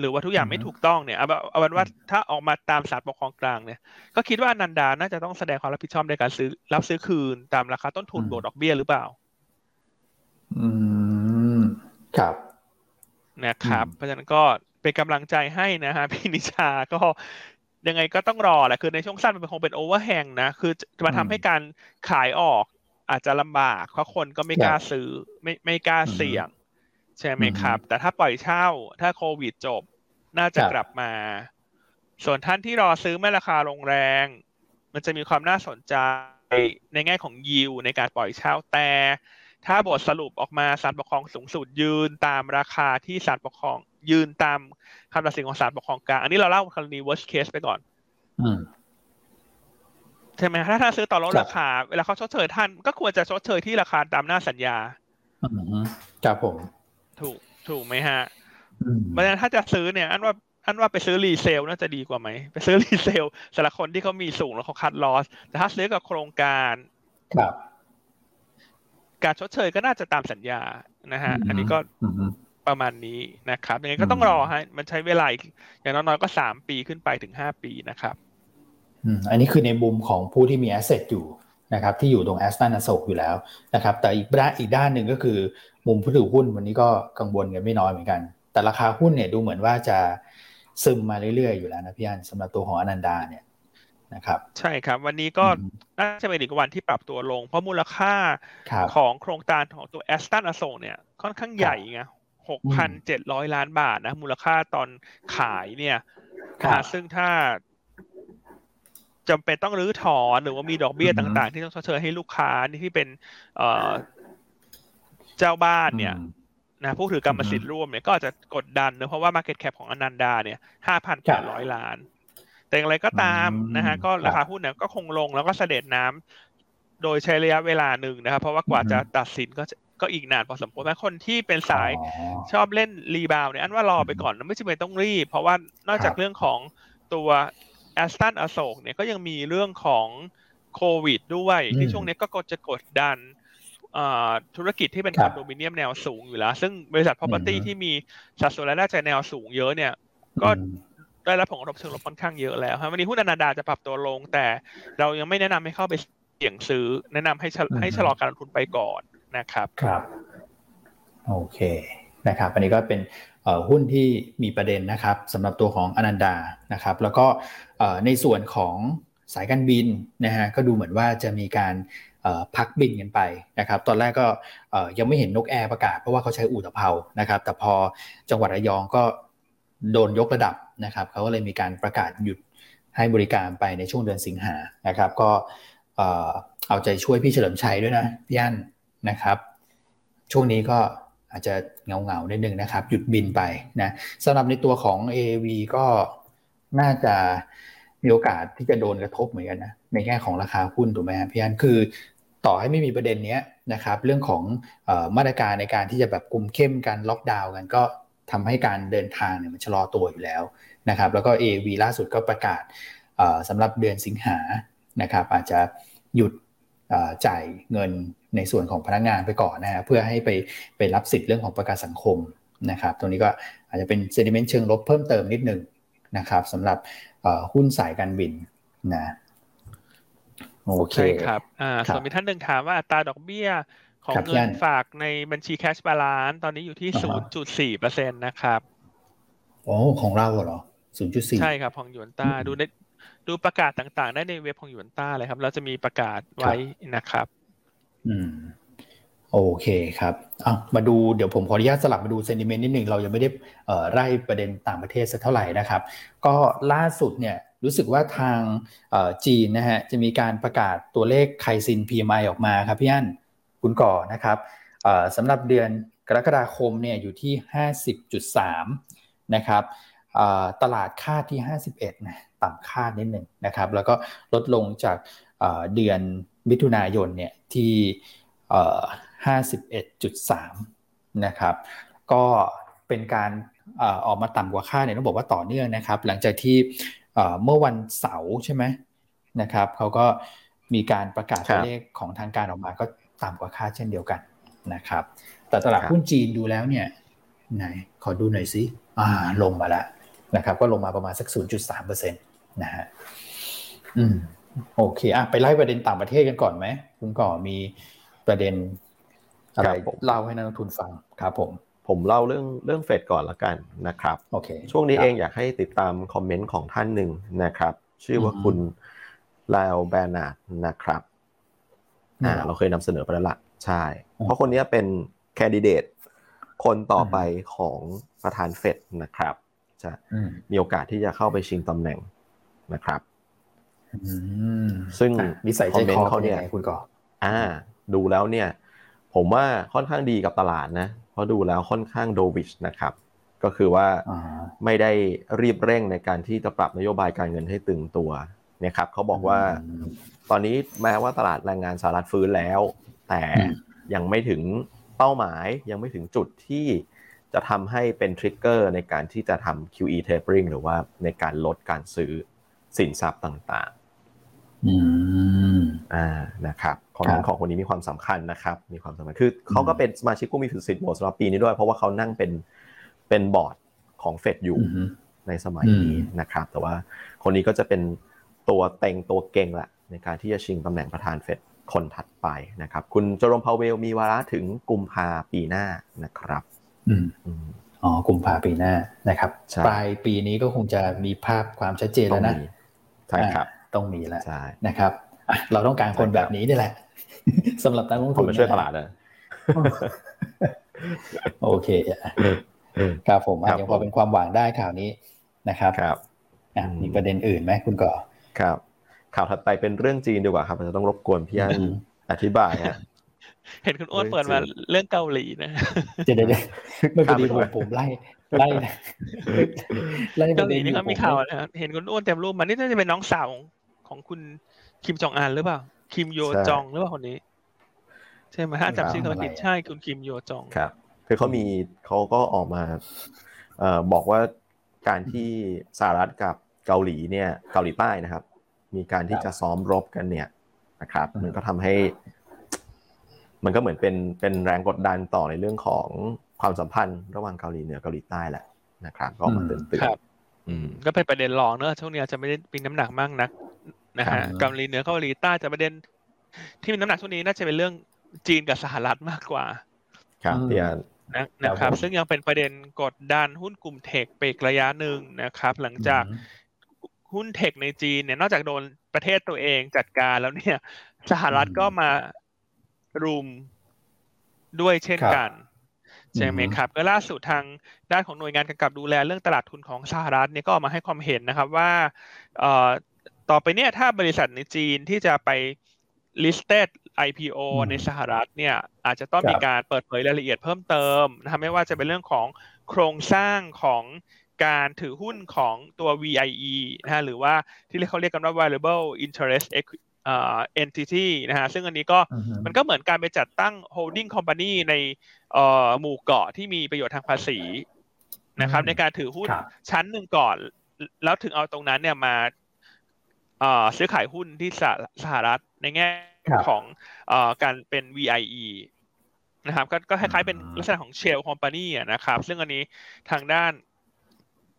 หรือว่าทุกอย่างไม่ถูกต้องเนี่ยเอาเป็นเอาเป็นว่าถ้าออกมาตามศาลปกครองกลางเนี่ย ก็คิดว่าอนันดาน่าจะต้องแสดงความรับผิดชอบในการซื้อรับซื้อคืนตามราคาต้นทุนบวกดอกเบี้ยหรือเปล่า อืมครับนะครับอืมเพราะฉะนั้นก็เป็นกำลังใจให้นะฮะพี่นิชาก็ยังไงก็ต้องรอแหละคือในช่วงสั้นมันคงเป็นโอเวอร์แฮงนะ คือจะมาทำให้การขายออก อาจจะลำบากเพราะคนก็ไม่กล้าซื้อ ไม่ไม่กล้าเสี่ยง ใช่ไหมครับ แต่ถ้าปล่อยเช่า ถ้าโควิดจบ น่าจะกลับมา ส่วนท่านที่รอซื้อไม่ราคาลงแรง มันจะมีความน่าสนใจในแง่ของยิวในการปล่อยเช่าแต่ ถ้าบทสรุปออกมาศาลปกครองสูงสุดยืนตามราคาที่ศาลปกครองยืนตามคำตัดสินของศาลปกครองกลางอันนี้เราเล่ากรณี worst case ไปก่อนอืมใช่ไหมถ้าท่านซื้อต่อลดครับราคา เวลาเขาชดเชยท่านก็ควรจะชดเชยที่ราคาตามหน้าสัญญาอืมครับผม ถูกถูกไหมฮะอืมเพราะฉะนั้นถ้าจะซื้อเนี่ย อันว่าอันว่าไปซื้อ resale น่าจะดีกว่าไหม ไปซื้อ resale สำหรับคนที่เขามีสูงแล้วเขา cut loss แต่ถ้าซื้อกับโครงการครับ การชดเชยก็น่าจะตามสัญญานะฮะอืมอันนี้ก็อืมประมาณนี้นะครับยังไงก็ต้องอืมรอฮะมันใช้เวลาอีกอย่างน้อยๆก็สามปีขึ้นไปถึงห้าปีนะครับ อืมอันนี้คือในมุมของผู้ที่มี asset อยู่นะครับที่อยู่ตรงแอสตันอโศกอยู่แล้วนะครับแต่อีกด้านอีกด้านหนึ่งก็คือ มุมผู้ถือหุ้นวันนี้ก็กังวลกันไม่น้อยเหมือนกัน แต่ราคาหุ้นเนี่ยดูเหมือนว่าจะซึมมาเรื่อยๆอยู่แล้วนะพี่อันสำหรับตัวของอนันดาเนี่ยนะครับใช่ครับ วันนี้ก็อืมน่าจะเป็นอีกวันที่ปรับตัวลง เพราะมูลค่าครับของโครงการของตัวแอสตันอโศกเนี่ยค่อนข้างใหญ่ไงหกพันเจ็ดร้อยล้านบาทนะมูลค่าตอนขายเนี่ยครับนะฮะซึ่งถ้า จำเป็นต้องรื้อถอนหรือว่ามีดอกเบี้ยต่าง ๆ ที่ต้องชดเชยให้ลูกค้าที่เป็นเอ่อเจ้าบ้านเนี่ยนะผู้ถือกรรมสิทธิ์ร่วมเนี่ยก็อาจจะกดดันเนะเพราะว่า Market Cap ของอนันดาเนี่ยห้าพันแปดร้อยล้าน แต่อย่างไรก็ตามนะฮะก็ราคาหุ้นเนี่ยก็คงลงแล้วก็เสด็จน้ำโดยใช้ระยะเวลาหนึ่งนะครับ เพราะว่ากว่าจะตัดสินก็ก็อีกนานพอสมควรแม้คนที่เป็นสายชอบเล่นรีบาวเนี่ยอันว่ารอไปก่อนไม่จำเป็นต้องรีบ เพราะว่านอกจากเรื่องของตัว แอสตันอโศกเนี่ยก็ยังมีเรื่องของโควิดด้วยที่ช่วงนี้ก็กดจะกดดันธุรกิจที่เป็นคอนโดมิเนียมแนวสูงอยู่แล้ว ซึ่งบริษัท property ที่มีสัดส่วนรายได้จากแนวสูงเยอะเนี่ย ก็ได้รับผลกระทบเชิงลบค่อนข้างเยอะแล้วครับวันนี้หุ้นอนาดาจะปรับตัวลง แต่เรายังไม่แนะนำให้เข้าไปเสี่ยงซื้อ แนะนำให้ให้ชะลอการลงทุนไปก่อนนะครับ ครับ โอเค นะครับอันนี้ก็เป็นหุ้นที่มีประเด็นนะครับสำหรับตัวของอนันดานะครับ แล้วก็ในส่วนของสายการบินนะฮะก็ดูเหมือนว่าจะมีการพักบินกันไปนะครับ ตอนแรกก็ยังไม่เห็นนกแอร์ประกาศเพราะว่าเขาใช้อู่ตะเภานะครับ แต่พอจังหวัดระยองก็โดนยกระดับนะครับเขาก็เลยมีการประกาศหยุดให้บริการไปในช่วงเดือนสิงหานะครับ ก็เอาใจช่วยพี่เฉลิมชัยด้วยนะพี่อั้นนะครับ ช่วงนี้ก็ อาจจะเงาเงานิดนึงนะครับ หยุดบินไปนะสำหรับในตัวของ AV ก็น่าจะมีโอกาสที่จะโดนกระทบเหมือนกันนะในแง่ของราคาหุ้นถูกไหมครับพี่อันคือต่อให้ไม่มีประเด็นนี้นะครับ เรื่องของมาตรการในการที่จะแบบคุมเข้มการล็อกดาวน์กันก็ทำให้การเดินทางเนี่ยมันชะลอตัวอยู่แล้วนะครับ แล้วก็ AV ล่าสุดก็ประกาศสำหรับเดือนสิงหานะครับ อาจจะหยุดจ่ายเงิน ในส่วนของพนักงานไปก่อนนะฮะเพื่อให้ไปไปรับสิทธิ์เรื่องของประกันสังคมนะครับตรงนี้ก็อาจจะเป็นเซนิเมนต์เชิงลบเพิ่มเติมนิดหนึ่งนะครับสำหรับหุ้นสายการบินนะโอเคครับอ่าส่วนมีท่านหนึ่งถามว่าอัตราดอกเบี้ยของเงินฝากในบัญชีแคชบาลานตอนนี้อยู่ที่ศูนย์จุดสี่เปอร์เซ็นตนะครับโอ้ของเราเหรอศูนย์จุดสี่ใช่ครับของยวนต้าดูในดูประกาศต่างๆ ได้ในเว็บของยวนต้าเลยครับ เราจะมีประกาศไว้นะครับ อืมโอเคครับเอามาดูเดี๋ยวผมขออนุญาตสลับมาดูเซนิเมนต์นิดหนึ่งเรายังไม่ได้ไล่ประเด็นต่างประเทศสักเท่าไหร่นะครับ ก็ล่าสุดเนี่ยรู้สึกว่าทางจีนนะฮะจะมีการประกาศตัวเลขไคซิน PMI ออกมาครับพี่อั้นคุณก่อนะครับสำหรับเดือนกรกฎาคมเนี่ยอยู่ที่ 50.3 นะครับตลาดคาดที่ 51นะต่ำคาดนิดหนึ่งนะครับ แล้วก็ลดลงจากเดือน มิถุนายนเนี่ยที่51.3 นะครับ ก็เป็นการออกมาต่ำกว่าคาดเนี่ยต้องบอกว่าต่อเนื่องนะครับ หลังจากที่เมื่อวันเสาร์ใช่ไหมนะครับเขาก็มีการประกาศตัวเลขของทางการออกมาก็ต่ำกว่าคาดเช่นเดียวกันนะครับ แต่ตลาดหุ้นจีนดูแล้วเนี่ยไหนขอดูหน่อยสิอ่าลงมาแล้วนะครับ ก็ลงมาประมาณสัก 0.3%นะฮะอืม โอเคอะไปไล่ประเด็นต่างประเทศกันก่อนไหมคุณก่อมีประเด็นอะไรเล่าให้นักลงทุนฟังครับผม ผมเล่าเรื่องเรื่องเฟดก่อนละกันนะครับโอเคช่วงนี้เองอยากให้ติดตามคอมเมนต์ของท่านหนึ่งนะครับ ชื่อว่าคุณลาลแบรนาร์ดนะครับอ่าเราเคยนำเสนอไปแล้วละใช่ เพราะคนนี้เป็นแคนดิเดตคนต่อไปของประธานเฟดนะครับ จะมีโอกาสที่จะเข้าไปชิงตำแหน่งนะครับ ซึ่งคอมเมนต์เขาเนี่ยคุณก่ออ่า ดูแล้วเนี่ย ผมว่าค่อนข้างดีกับตลาดนะ เพราะดูแล้วค่อนข้างโดวิชนะครับ ก็คือว่าไม่ได้รีบเร่งในการที่จะปรับนโยบายการเงินให้ตึงตัวเนี่ยครับเขาบอกว่า ตอนนี้แม้ว่าตลาดแรงงานสหรัฐฟื้นแล้ว แต่ยังไม่ถึงเป้าหมายยังไม่ถึงจุดที่จะทำให้เป็นทริกเกอร์ในการที่จะทำ QE tapering หรือว่าในการลดการซื้อสินทรัพย์ต่าง ๆอ่านะครับคอมเมนต์ของคนนี้มีความสำคัญนะครับ มีความสำคัญคือเขาก็เป็นสมาชิกผู้มีสิทธิ์โหวตสำหรับปีนี้ด้วย เพราะว่าเขานั่งเป็นเป็นบอร์ดของเฟดอยู่ในสมัยนี้นะครับ แต่ว่าคนนี้ก็จะเป็นตัวเต็งตัวเก่งแหละในการที่จะชิงตำแหน่งประธานเฟดคนถัดไปนะครับ คุณจอรมพาวเวลมีวาระถึงกุมภาปีหน้านะครับ อืมอ๋อกุมภาปีหน้านะครับ ปลายปีนี้ก็คงจะมีภาพความชัดเจนแล้วนะใช่ครับ ต้องมีแล้วนะครับเราต้องการคนแบบนี้นี่แหละสำหรับนักลงทุนมาช่วยตลาดนะโอเคครับผมยังพอเป็นความหวังได้ข่าวนี้นะครับครับมีประเด็นอื่นไหมคุณก่อครับ ข่าวถัดไปเป็นเรื่องจีนดีกว่าครับเราจะต้องรบกวนพี่อันอธิบายฮะเห็นคุณอ้วนเปิดมาเรื่องเกาหลีนะเดี๋ยวเดี๋ยวไม่พอดีผมผมไล่ไล่ไล่เกาหลีนี่เขามีข่าวนะเห็นคุณอ้วนเต็มรูปมานี่น่าจะเป็นน้องสาว ของคุณคิมจองอันหรือเปล่า คิมโยจองหรือเปล่าคนนี้ ใช่ไหมถ้าจำชื่อเขาผิดใช่คุณคิมโยจองครับคือเขามีเขาก็ออกมาเอ่อบอกว่าการที่สหรัฐกับเกาหลีเนี่ยเกาหลีใต้นะครับ มีการที่จะซ้อมรบกันเนี่ยนะครับ มันก็ทำให้ มันก็เหมือนเป็นเป็นแรงกดดันต่อในเรื่องของความสัมพันธ์ระหว่างเกาหลีเหนือเกาหลีใต้แหละนะครับ ก็ออกมาเตือนเตือนครับอืมก็เป็นประเด็นรองเนอะช่วงนี้อาจจะไม่ได้มีน้ำหนักมากนัก นะฮะเกาหลีเหนือเกาหลีใต้จะประเด็น ที่มีน้ำหนักช่วงนี้น่าจะเป็นเรื่องจีนกับสหรัฐมากกว่า ครับพี่อันนะนะครับ ซึ่งยังเป็นประเด็นกดดันหุ้นกลุ่มเทคไปอีกระยะหนึ่งนะครับ หลังจากหุ้นเทคในจีนเนี่ยนอกจากโดนประเทศตัวเองจัดการแล้วเนี่ย สหรัฐก็มารุมด้วยเช่นกันใช่ไหมครับก็ล่าสุดทางด้านของหน่วยงานกำกับดูแลเรื่องตลาดทุนของสหรัฐเนี่ยก็ออกมาให้ความเห็นนะครับว่าเอ่อ ต่อไปเนี่ยถ้าบริษัทในจีนที่จะไป listed IPO ในสหรัฐเนี่ยอาจจะต้องมีการเปิดเผยรายละเอียดเพิ่มเติมนะครับไม่ว่าจะเป็นเรื่องของโครงสร้างของการถือหุ้นของตัว VIE นะฮะหรือว่าที่เขาเรียกกันว่า variable interest entity นะฮะซึ่งอันนี้ก็มันก็เหมือนการไปจัดตั้ง holding company ในหมู่เกาะที่มีประโยชน์ทางภาษีนะครับในการถือหุ้นชั้นหนึ่งก่อน แล้วถึงเอาตรงนั้นเนี่ยมา ซื้อขายหุ้นที่สหรัฐในแง่ของการเป็น VIE นะครับก็คล้ายๆเป็นลักษณะของ Shell Company นะครับ ซึ่งอันนี้ทางด้าน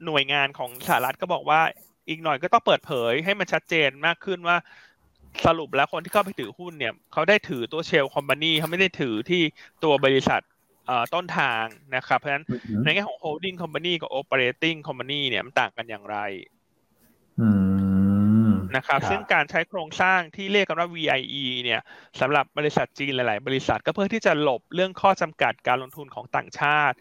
หน่วยงานของสหรัฐก็บอกว่าอีกหน่อยก็ต้องเปิดเผยให้มันชัดเจนมากขึ้นว่าสรุปแล้วคนที่เข้าไปถือหุ้นเนี่ยเขาได้ถือตัว Shell Company เขาไม่ได้ถือที่ตัวบริษัทต้นทางนะครับ เพราะฉะนั้นในแง่ของ holding company กับ operating company เนี่ยมันต่างกันอย่างไร นะครับ ซึ่งการใช้โครงสร้างที่เรียกกันว่า VIE เนี่ยสำหรับบริษัทจีนหลาย ๆ บริษัทก็เพื่อที่จะหลบเรื่องข้อจำกัดการลงทุนของต่างชาติ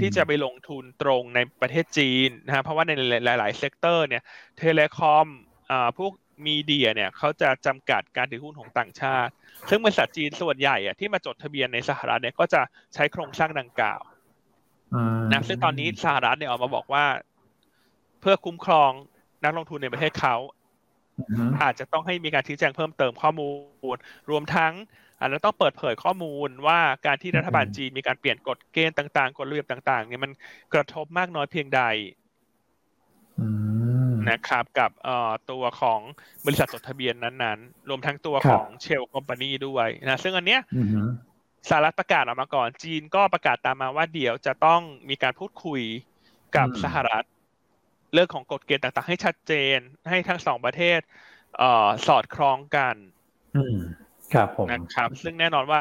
ที่จะไปลงทุนตรงในประเทศจีนนะฮะเพราะว่าในหลาย ๆ sector เนี่ย telecom อ่าพวก media เนี่ยเขาจะจำกัดการถือหุ้นของต่างชาติ ซึ่งบริษัทจีนส่วนใหญ่อะที่มาจดทะเบียนในสหรัฐเนี่ยก็จะใช้โครงสร้างดังกล่าวนะซึ่งตอนนี้สหรัฐเนี่ยออกมาบอกว่า เพื่อคุ้มครองนักลงทุนในประเทศเขา อาจจะต้องให้มีการชี้แจงเพิ่มเติมข้อมูล รวมทั้งอาจจะต้องเปิดเผยข้อมูลว่าการที่รัฐบาลจีนมีการเปลี่ยนกฎเกณฑ์ต่างๆ กฎระเบียบต่าง ๆ เนี่ยมันกระทบมากน้อยเพียงใดนะครับกับตัวของบริษัทจดทะเบียนนั้นๆ รวมทั้งตัวของเชลคอมพานีด้วยนะซึ่งอันเนี้ยสหรัฐประกาศออกมาก่อนจีนก็ประกาศตามมาว่าเดี๋ยวจะต้องมีการพูดคุยกับสหรัฐ เรื่องของกฎเกณฑ์ต่างๆ ให้ชัดเจน ให้ทั้งสองประเทศสอดคล้องกันครับผมนะครับ ซึ่งแน่นอนว่า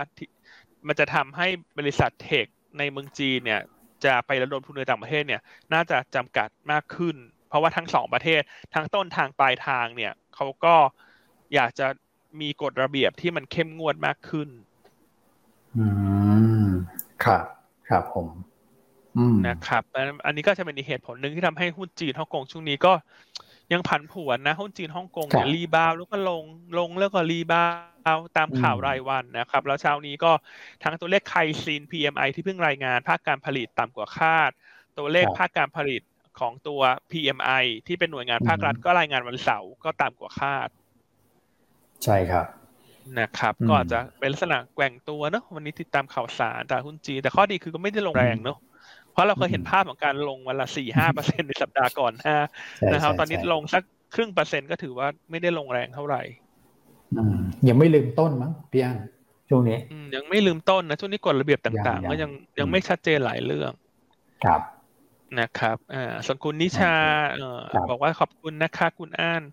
มันจะทำให้บริษัทเทคในเมืองจีนเนี่ย จะไประดมทุนในต่างประเทศเนี่ย น่าจะจำกัดมากขึ้น เพราะว่าทั้งสองประเทศทั้งต้นทางปลายทางเนี่ยเขาก็อยากจะมีกฎระเบียบที่มันเข้มงวดมากขึ้น อืม ครับ ครับผม นะครับอันนี้ก็จะเป็นอีกเหตุผลหนึ่งที่ทำให้หุ้นจีนฮ่องกงช่วงนี้ก็ยังผันผวนนะหุ้นจีนฮ่องกงเนี่ย rebound แล้วก็ลงลงแล้วก็ rebound ตามข่าวรายวันนะครับ แล้วเช้านี้ก็ทั้งตัวเลขไคซีน PMI ที่เพิ่งรายงาน ภาคการผลิตต่ำกว่าคาด ตัวเลขภาคการผลิตของตัว PMI ที่เป็นหน่วยงานภาครัฐก็รายงานวันเสาร์ก็ต่ำกว่าคาด ใช่ครับนะครับก็อาจจะเป็นลักษณะแกว่งตัวเนาะวันนี้ติดตามข่าวสารจากหุ้นจีนแต่ข้อดีคือก็ไม่ได้ลงแรงเนาะ เพราะเราเคยเห็นภาพของการลงวันละสี่ห้าเปอร์เซ็นในสัปดาห์ก่อนหน้านะครับ ตอนนี้ลงสักครึ่งเปอร์เซ็นก็ถือว่าไม่ได้ลงแรงเท่าไหร่ยังไม่ลืมต้นมั้งพี่อันช่วงนี้ยังไม่ลืมต้นนะช่วงนี้กฎระเบียบต่างๆ ก็ยังยังไม่ชัดเจนหลายเรื่องครับนะครับอ่าส่วนคุณนิชาเอ่อบอกว่าขอบคุณนะคะคุณอ่าน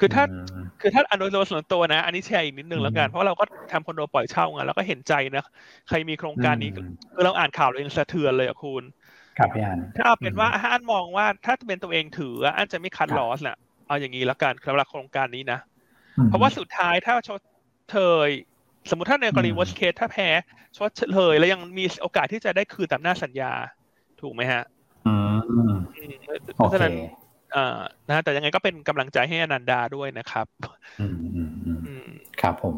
คือถ้าคือถ้าอันโดยส่วนตัวนะ อันนี้แชร์อีกนิดนึงแล้วกัน เพราะเราก็ทำคอนโดปล่อยเช่าไงเราก็เห็นใจนะ ใครมีโครงการนี้คือเราอ่านข่าวเรายังสะเทือนเลยอะคุณ ครับพี่อันถ้าเป็นว่าอันมองว่าถ้าเป็นตัวเองถืออันจะไม่คัดลอสน่ะเอาอย่างนี้แล้วกันสำหรับโครงการนี้นะ เพราะว่าสุดท้ายถ้าชดเชยสมมติถ้าในกรณี worst case ถ้าแพ้ชดเชยแล้วยังมีโอกาสที่จะได้คืนตามหน้าสัญญา ถูกไหมฮะอืมเพราะฉะนั้นอ่านะแต่ยังไงก็เป็นกำลังใจให้อนันดาด้วยนะครับอืมอืมอืมอืมครับผม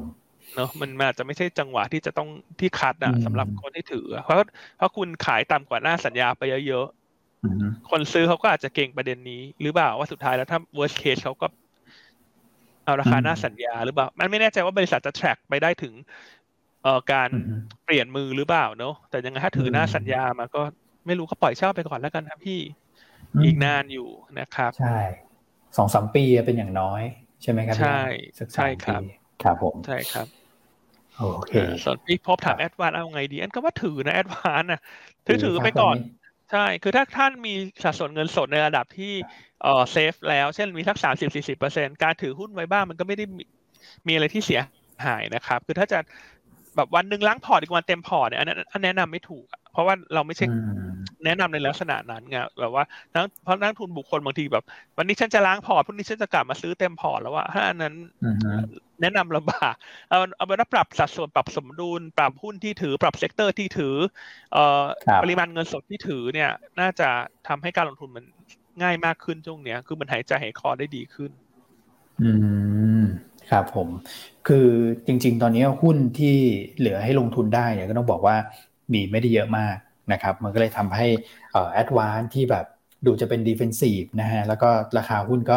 เนอะมันอาจจะไม่ใช่จังหวะที่จะต้องที่คัดอะอืมสำหรับคนที่ถือ เพราะเพราะคุณขายต่ำกว่าหน้าสัญญาไปเยอะอืมๆคนซื้อเขาก็อาจจะเก่งประเด็นนี้หรือเปล่าว่าสุดท้ายแล้วถ้า worst case เขาก็เอาราคาหน้าสัญญาหรือเปล่า มันไม่แน่ใจว่าบริษัทจะ track ไปได้ถึงเอ่อการอืมเปลี่ยนมือหรือเปล่าเนอะแต่ยังไงถ้าถือหน้าสัญญามาก็ไม่รู้ก็ปล่อยเช่าไปก่อนแล้วกันครับพี่อีกนานอยู่นะครับ ใช่สองสามปีเป็นอย่างน้อย ใช่ไหมครับ ใช่สักสามใช่ครับปี ครับผมใช่ครับโอเคส่วนพี่พบถามครับแอดวานเอาไงดีอันก็ว่าถือนะแอดวานนะถือถือไปก่อน ใช่ คือถ้าท่านมีสัดส่วนเงินสดในระดับที่เอ่อ safe แล้ว เช่นมีสักสามสิบสี่สิบเปอร์เซ็นการถือหุ้นไว้บ้างมันก็ไม่ได้มีมีอะไรที่เสียหายนะครับ คือถ้าจะ แบบวันหนึ่งล้างพอร์ตอีกวันเต็มพอร์ตเนี่ยอันนั้นอันแนะนำไม่ถูกอะเพราะว่าเราไม่ใช่อืมแนะนำในลักษณะนั้นไงแบบว่านักเพราะนักทุนบุคคลบางทีแบบ วันนี้ฉันจะล้างพอร์ตพรุ่งนี้ฉันจะกลับมาซื้อเต็มพอร์ตแล้วว่าถ้าอันนั้นอืมฮึแนะนำลำบากเอาเอาเป็นว่าปรับสัดส่วนปรับสมดุล ปรับหุ้นที่ถือ ปรับ sector ที่ถือเอ่อครับปริมาณเงินสดที่ถือเนี่ย น่าจะทำให้การลงทุนมันง่ายมากขึ้นช่วงเนี้ย คือมันหายใจหายคอได้ดีขึ้น อืม ครับผม คือจริง ๆ ตอนนี้หุ้นที่เหลือให้ลงทุนได้เนี่ยก็ต้องบอกว่ามีไม่ได้เยอะมากนะครับ มันก็เลยทำให้แอดวานที่แบบดูจะเป็นดีเฟนซีฟนะฮะ แล้วก็ราคาหุ้นก็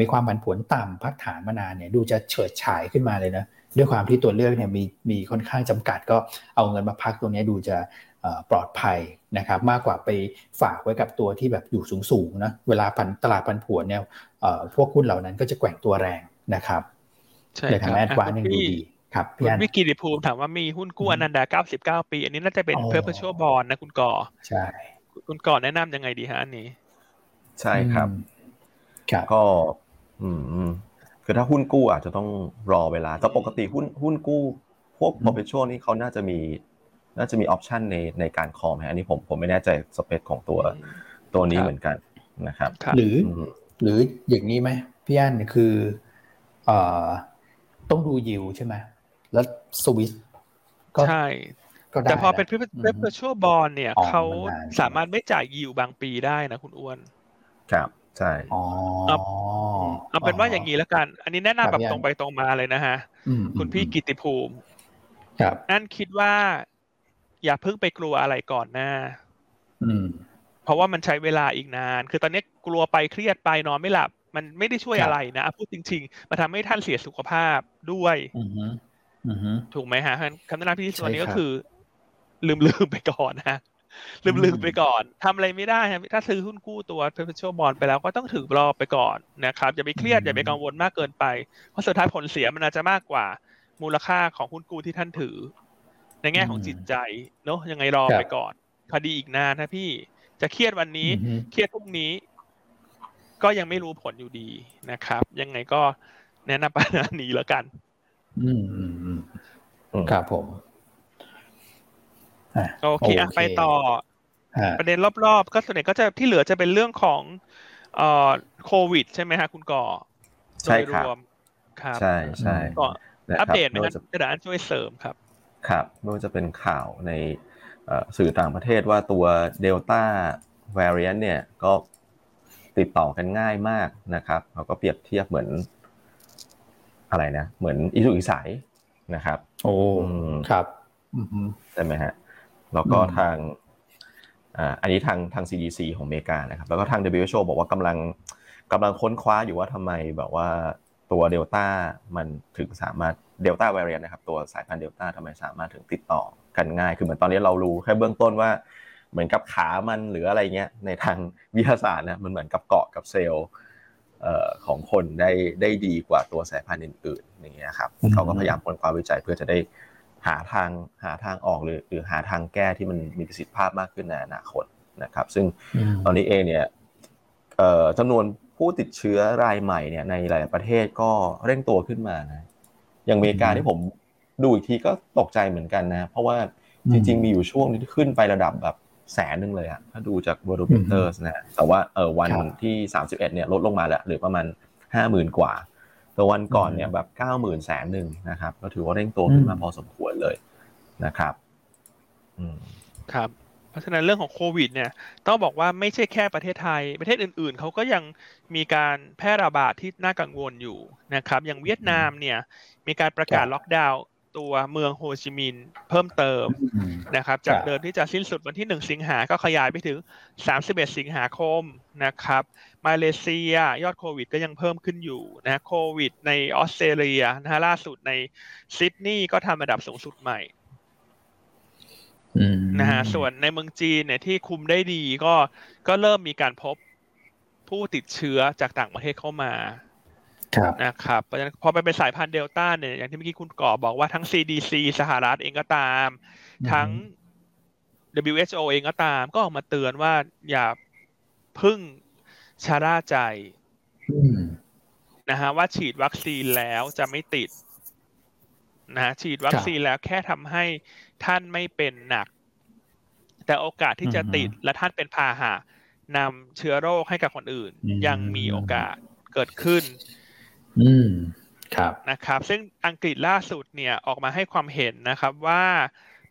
มีความผันผวนต่ำพักฐานมานานเนี่ยดูจะเฉิดฉายขึ้นมาเลยนะ ด้วยความที่ตัวเลือกเนี่ยมีมีค่อนข้างจำกัดก็เอาเงินมาพักตรงนี้ดูจะปลอดภัยนะครับมากกว่าไปฝากไว้กับตัวที่แบบอยู่สูงๆนะเวลาพันตลาดพันผวนเนี่ยพวกหุ้นเหล่านั้นก็จะแกว่งตัวแรงนะครับ ใช่เลยครัทำบให้แอดวานอะยังคุณดูพี่ดีครับคุพี่ณอันวิกิติภูมิถามว่ามีหุ้นกู้อืมอนันดา99ปี อันนี้น่าจะเป็นอ๋อเพอร์เพชวลบอลนะคุณก่อใช่คุณก่อแนะนำยังไงดีฮะอันนี้ ใช่ครับอืมครับก็อืมอืมคือถ้าหุ้นกู้อาจจะต้องรอเวลาแต่ปกติหุ้นหุ้นกู้ พวกอืม perpetual นี่เขาน่าจะมี น่าจะมีออปชันในในการคอมอันนี้ผมผมไม่แน่ใจสเปคของตัวตัวนี้ครับเหมือนกันนะครับครับหรืออืมหรืออย่างนี้ไหมพี่อันคือเอ่อ ต้องดูยิวใช่ไหมแล้วสวิสก็ใช่ก็ได้แต่พอเป็นนะ perpetual bond เนี่ยอ๋อเขามันนานสามารถไม่จ่ายยิวบางปีได้นะคุณอ้วน ครับใช่อ๋อเอาเป็นว่าอย่างนี้แล้วกัน อันนี้แนะนำแบบตรงไปตรงมาเลยนะฮะอืมคุณพี่กิติภูมิ ครับ นั่นคิดว่า อย่าเพิ่งไปกลัวอะไรก่อนหน้าอืมเพราะว่ามันใช้เวลาอีกนาน คือตอนนี้กลัวไปเครียดไปนอนไม่หลับ มันไม่ได้ช่วยครับอะไรนะอะพูดจริง ๆมันทำให้ท่านเสียสุขภาพด้วยอืมฮึอืมฮึถูกไหมฮะคำแนะนำที่ดีสุดใช่วันนี้ก็ครับคือ ลืมลืมไปก่อนนะลืมลืมอืมไปก่อนทำอะไรไม่ได้ครับถ้าซื้อหุ้นกู้ตัว perpetual bond ไปแล้วก็ต้องถือรอไปก่อนนะครับอย่าไปเครียดอย่าไปกังวลมากเกินไป เพราะสุดท้ายผลเสียมันอาจจะมากกว่า มูลค่าของหุ้นกู้ที่ท่านถือ ในแง่ของอืมจิตใจเนอะยังไงรอครับไปก่อนคดีอีกนานนะพี่ จะเครียดวันนี้อืมฮึเครียดพรุ่งนี้ ก็ยังไม่รู้ผลอยู่ดีนะครับ ยังไงก็แนะนำปัญหานี้แล้วกัน อืมอืมอืมอืมครับผมอะโอเคอะไปต่อฮะประเด็นรอบๆ ก็ส่วนใหญ่ก็จะที่เหลือจะเป็นเรื่องของเอ่อโควิด ใช่ไหมฮะคุณก่อใช่โดยครับรวมครับใช่ใช่ก็นะคอัรัปเดตไหมไม่ครัว่าบจะกระดานช่วยเสริมครับ ครับไม่ว่าจะเป็นข่าวในเอ่อสื่อต่างประเทศว่าตัวเดลต้า variant เนี่ย ก็ ติดต่อกันง่ายมากนะครับเขาก็เปรียบเทียบเหมือนอะไรนะ เหมือนอิสุกอิสัยนะครับ โอ้อืมครับอืมฮึใช่ไหมฮะแล้วก็อืมทางอ่าอันนี้ทางทาง CDC ของอเมริกานะครับ แล้วก็ทาง WHO บอกว่ากำลังกำลังค้นคว้าอยู่ว่าทำไมแบบว่าตัวเดลต้ามันถึงสามารถเดลต้า v a r i a n t นะครับ ตัวสายพันธุ์เดลต้าทำไมสามารถถึงติดต่อกันง่าย คือเหมือนตอนนี้เรารู้แค่เบื้องต้นว่า เหมือนกับขามันหรืออะไรเงี้ยในทางวิทยาศาสตร์นะมันเหมือนกับเกาะกับเซลล์เอ่อของคนได้ได้ดีกว่าตัวสายพันธุ์อื่นๆอย่างเงี้ยครับอืมเขาก็พยายามค้นคว้าวิจัยเพื่อจะได้หาทางหาทางออกหรือหรือหาทางแก้ที่มันมีประสิทธิภาพมากขึ้นในอนาคตนะครับ ซึ่งอืมตอนนี้เองเนี่ยเอ่อจำนวนผู้ติดเชื้อรายใหม่เนี่ยในหลายประเทศก็เร่งตัวขึ้นมานะอย่างอเมริกาอืมที่ผมดูอีกทีก็ตกใจเหมือนกันนะ เพราะว่าจริง ๆ มีอยู่ช่วงที่ขึ้นไประดับแบบ แสนหนึ่งเลยอะถ้าดูจาก w o r l d b e t e r s นะแต่ว่าเออวันครับที่ 31เนี่ยลดลงมาแล้วหรือประมาณ 50,000 กว่า แต่วันก่อนเนี่ยแบบ 90,000แสนหนึ่งนะครับ ก็ถือว่าเร่งตัวขึ้นมาอืมพอสมควรเลยนะครับอืมครับเพราะฉะนั้นเรื่องของโควิดเนี่ยต้องบอกว่าไม่ใช่แค่ประเทศไทย ประเทศอื่นๆ เขาก็ยังมีการแพร่ระบาดที่น่ากังวลอยู่นะครับ อย่างเวียดนามเนี่ยมีการประกาศล็อกดาวน์ ตัวเมืองโฮจิมินห์เพิ่มเติมนะครับ จากเดิมที่จะสิ้นสุดวันที่ 1 สิงหาก็ขยายไปถึง 31 สิงหาคมนะครับ มาเลเซียยอดโควิดก็ยังเพิ่มขึ้นอยู่นะโควิดในออสเตรเลียนะฮะล่าสุดในซิดนีย์ก็ทำระดับสูงสุดใหม่นะฮะส่วนในเมืองจีนเนี่ยที่คุมได้ดีก็ก็เริ่มมีการพบผู้ติดเชื้อจากต่างประเทศเข้ามา นะครับเพราะฉะนั้นพอไปเป็นสายพันธุ์เดลต้าเนี่ยอย่างที่เมื่อกี้คุณก่อบอกว่าทั้ง CDC สหรัฐเองก็ตาม ทั้ง WHO เองก็ตาม ก็ออกมาเตือนว่าอย่าพึ่งชาร่าใจนะฮะว่าฉีดวัคซีนแล้วจะไม่ติดนะฉีดวัคซีนแล้วแค่ทำให้ท่านไม่เป็นหนัก แต่โอกาสที่จะติดและท่านเป็นพาหะนำเชื้อโรคให้กับคนอื่น ยังมีโอกาสเกิดขึ้น อืมครับนะครับ ซึ่งอังกฤษล่าสุดเนี่ยออกมาให้ความเห็นนะครับว่า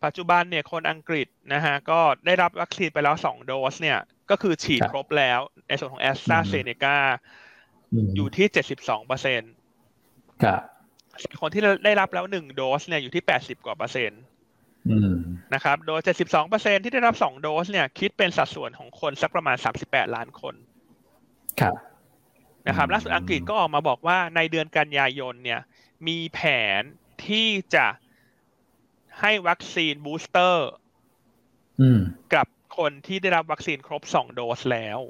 ปัจจุบันเนี่ยคนอังกฤษนะฮะก็ได้รับวัคซีนไปแล้วสองโดสเนี่ยก็คือฉีดครบแล้วในส่วนของแอสตราเซเนกาอยู่ที่เจ็ดสิบสองเปอร์เซ็นต์ครับคนที่ได้รับแล้วหนึ่งโดสเนี่ยอยู่ที่แปดสิบกว่าเปอร์เซ็นต์นะครับ โดยเจ็ดสิบสองเปอร์เซ็นที่ได้รับสองโดสเนี่ยคิดเป็นสัดส่วนของคนสักประมาณสามสิบแปดล้านคน ครับ นะครับล่าสุดอังกฤษก็ออกมาบอกว่าในเดือนกันยายนเนี่ยมีแผนที่จะให้วัคซีน booster กับคนที่ได้รับวัคซีนครบสองโดสแล้ว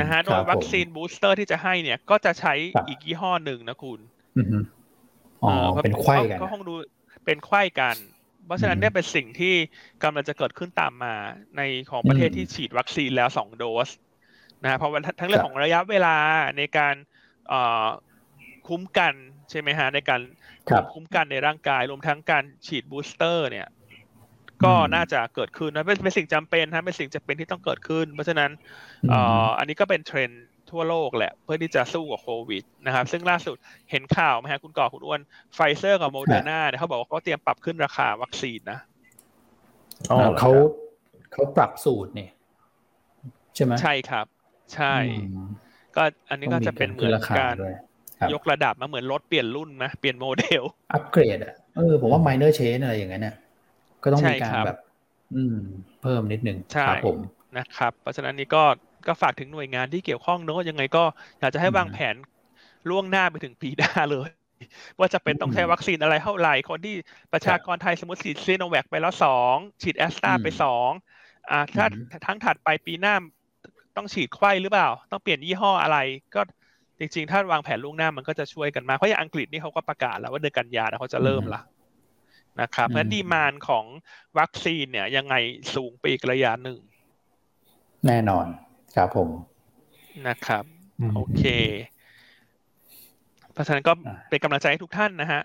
นะฮะโดยวัคซีน booster ที่จะให้เนี่ย ก็จะใช้อีกยี่ห้อหนึ่งนะคุณอ๋อเป็นไขว้กันก็คงดูเป็นไขว้กัน เพราะฉะนั้นเนี่ยเป็นสิ่งที่กำลังจะเกิดขึ้นตามมาในของประเทศที่ฉีดวัคซีนแล้วสองโดส นะเพราะว่าทั้งเรื่องของระยะเวลาในการคุ้มกันใช่ไหมฮะในการคุ้มกันในร่างกายรวมทั้งการฉีด booster เนี่ย ก็น่าจะเกิดขึ้นนะเป็นสิ่งจำเป็นฮะเป็นสิ่งจำเป็นที่ต้องเกิดขึ้น เพราะฉะนั้นอันนี้ก็เป็นเทรนด์ทั่วโลกแหละ เพื่อที่จะสู้กับโควิดนะครับ ซึ่งล่าสุดเห็นข่าวไหมฮะคุณก่อคุณอ้วนไฟเซอร์กับโมเดอร์นาเนี่ยเขาบอกว่าเขาเตรียมปรับขึ้นราคาวัคซีนนะเขาเขาปรับสูตรเนี่ยใช่ไหมใช่ครับ ใช่ ก็อันนี้ก็จะเป็นเหมือนการยกระดับมาเหมือนรถเปลี่ยนรุ่นนะเปลี่ยนโมเดล อัปเกรดอะเออผมว่า minor change อะไรอย่างเงี้ยเนี่ยก็ต้องมีการแบบ อืม เพิ่มนิดนึงครับผมนะครับ เพราะฉะนั้นนี้ก็ก็ฝากถึงหน่วยงานที่เกี่ยวข้องเนอะยังไงก็อยากจะให้วางแผนล่วงหน้าไปถึงปีหน้าเลย ว่าจะเป็นต้องใช้วัคซีนอะไรเท่าไหร่คนที่ประชากรไทยสมมติฉีดซีโนแวคไปแล้วสองฉีดแอสตราไปสองอ่าถ้าทั้งถัดไปปีหน้า ต้องฉีดไข้หรือเปล่า ต้องเปลี่ยนยี่ห้ออะไร ก็จริง ๆ ถ้าวางแผนล่วงหน้ามันก็จะช่วยกันมาเพราะอย่างอังกฤษนี่เขาก็ประกาศแล้วว่าเดือนกันยาเขาจะเริ่มละนะครับเพราะดีมานของวัคซีนเนี่ยยังไงสูงไปอีกระยะหนึ่ง แน่นอนครับผมนะครับ โอเค เพราะฉะนั้นก็เป็นกำลังใจให้ทุกท่านนะฮะ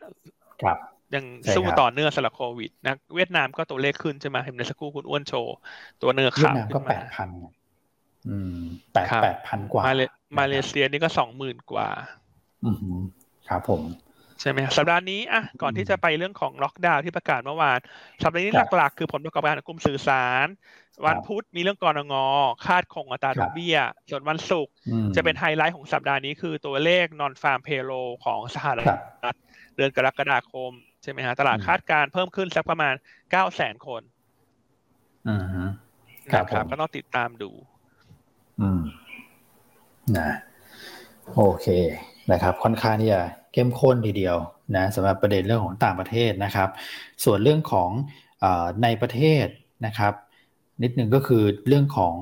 ครับยังสู้ต่อเนื่องสำหรับโควิดนะเวียดนามก็ตัวเลขขึ้นใช่ไหมเห็นในสักครู่คุณอ้วนโชว์ ตัวเนื้อขาวเวียดนามก็แปดพัน อืมแปดแปดพันกว่า มาเลเซียนี่ก็สองหมื่นกว่า อืมครับผม ใช่ไหมสัปดาห์นี้อะก่อนที่จะไปเรื่องของล็อกดาวน์ที่ประกาศเมื่อวาน สัปดาห์นี้หลักๆ คือผลประกอบการของกลุ่มสื่อสาร วันพุธมีเรื่องกรงงคาดคงอัตราดอกเบี้ย ส่วนวันศุกร์จะเป็นไฮไลท์ของสัปดาห์นี้คือตัวเลขนอนฟาร์มเพโลของสหรัฐเดือนกรกฎาคมใช่ไหมฮะตลาดคาดการเพิ่มขึ้นสักประมาณเก้าแสนคนนะครับก็ต้องติดตามดู อืมนะโอเคนะครับ ค่อนข้างที่จะเข้มข้นทีเดียวนะสำหรับประเด็นเรื่องของต่างประเทศนะครับ ส่วนเรื่องของอในประเทศนะครับ นิดนึงก็คือเรื่องของ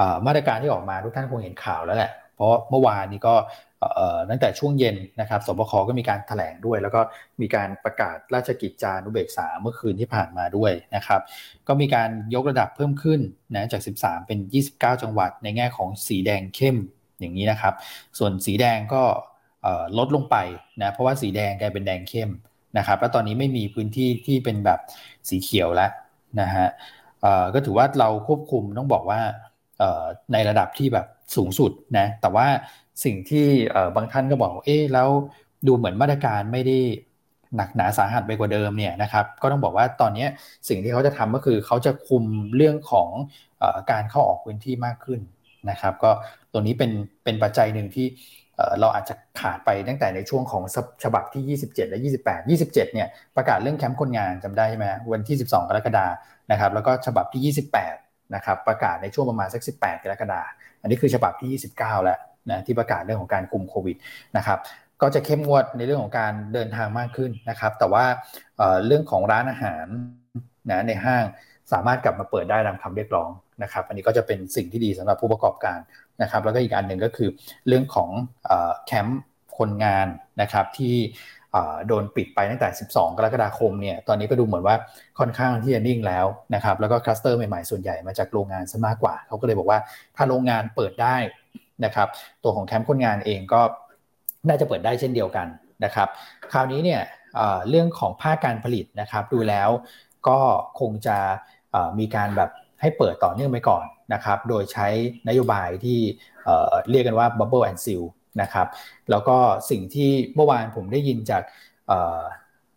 อมาตรการที่ออกมาทุกท่านคงเห็นข่าวแล้วแหละ เพราะเมื่อวานนี้ก็ ตั้งแต่ช่วงเย็นนะครับสบคก็มีการถแถลงด้วย แล้วก็มีการประกาศราชกิจจานุเบกษาเมื่อคืนที่ผ่านมาด้วยนะครับก็มีการยกระดับเพิ่มขึ้นนะจาก 13 เป็น 29 จังหวัด ในแง่ของสีแดงเข้มอย่างนี้นะครับ ส่วนสีแดงก็ลดลงไปนะเพราะว่าสีแดงกลายเป็นแดงเข้มนะครับแล้วตอนนี้ไม่มีพื้นที่ที่เป็นแบบสีเขียวแล้วนะฮะก็ถือว่าเราควบคุมต้องบอกว่าในระดับที่แบบสูงสุดนะแต่ว่า สิ่งที่บางท่านก็บอกเอ๊ะแล้วดูเหมือนมาตรการไม่ได้หนักหนาสาหัสไปกว่าเดิมเนี่ยนะครับก็ต้องบอกว่าตอนนี้สิ่งที่เขาจะทำก็คือเขาจะคุมเรื่องของอการเข้าออกพื้นที่มากขึ้นนะครับ ก็ตัวนี้เป็นเป็นปัจจัยหนึ่งที่เราอาจจะขาดไปตั้งแต่ในช่วงของฉบับที่ 27 และ 28 27 เนี่ยประกาศเรื่องแคมป์คนงานจำได้ไหมวันที่ 12 กรกฎานะครับแล้วก็ฉบับที่ 28 นะครับประกาศในช่วงประมาณสัก 18 กรกฎาอันนี้คือฉบับที่ 29 แล้ว นะที่ประกาศเรื่องของการคุมโควิดนะครับก็จะเข้มงวดในเรื่องของการเดินทางมากขึ้นนะครับ แต่ว่าเรื่องของร้านอาหารนะในห้างสามารถกลับมาเปิดได้ตามคำเรียกร้องนะครับ อันนี้ก็จะเป็นสิ่งที่ดีสำหรับผู้ประกอบการนะครับ แล้วก็อีกอันหนึ่งก็คือเรื่องของแคมป์คนงานนะครับที่โดนปิดไปตั้งแต่ 12 กรกฎาคมเนี่ย ตอนนี้ก็ดูเหมือนว่าค่อนข้างที่จะนิ่งแล้วนะครับ แล้วก็คลัสเตอร์ใหม่ๆ ส่วนใหญ่มาจากโรงงานซะมากกว่า เขาก็เลยบอกว่าถ้าโรงงานเปิดได้ นะครับ ตัวของแคมป์คนงานเองก็น่าจะเปิดได้เช่นเดียวกันนะครับ คราวนี้เนี่ยเรื่องของภาคการผลิตนะครับ ดูแล้วก็คงจะมีการแบบให้เปิดต่อเนื่องไปก่อนนะครับ โดยใช้นโยบายที่เรียกกันว่า bubble and seal นะครับ แล้วก็สิ่งที่เมื่อวานผมได้ยินจาก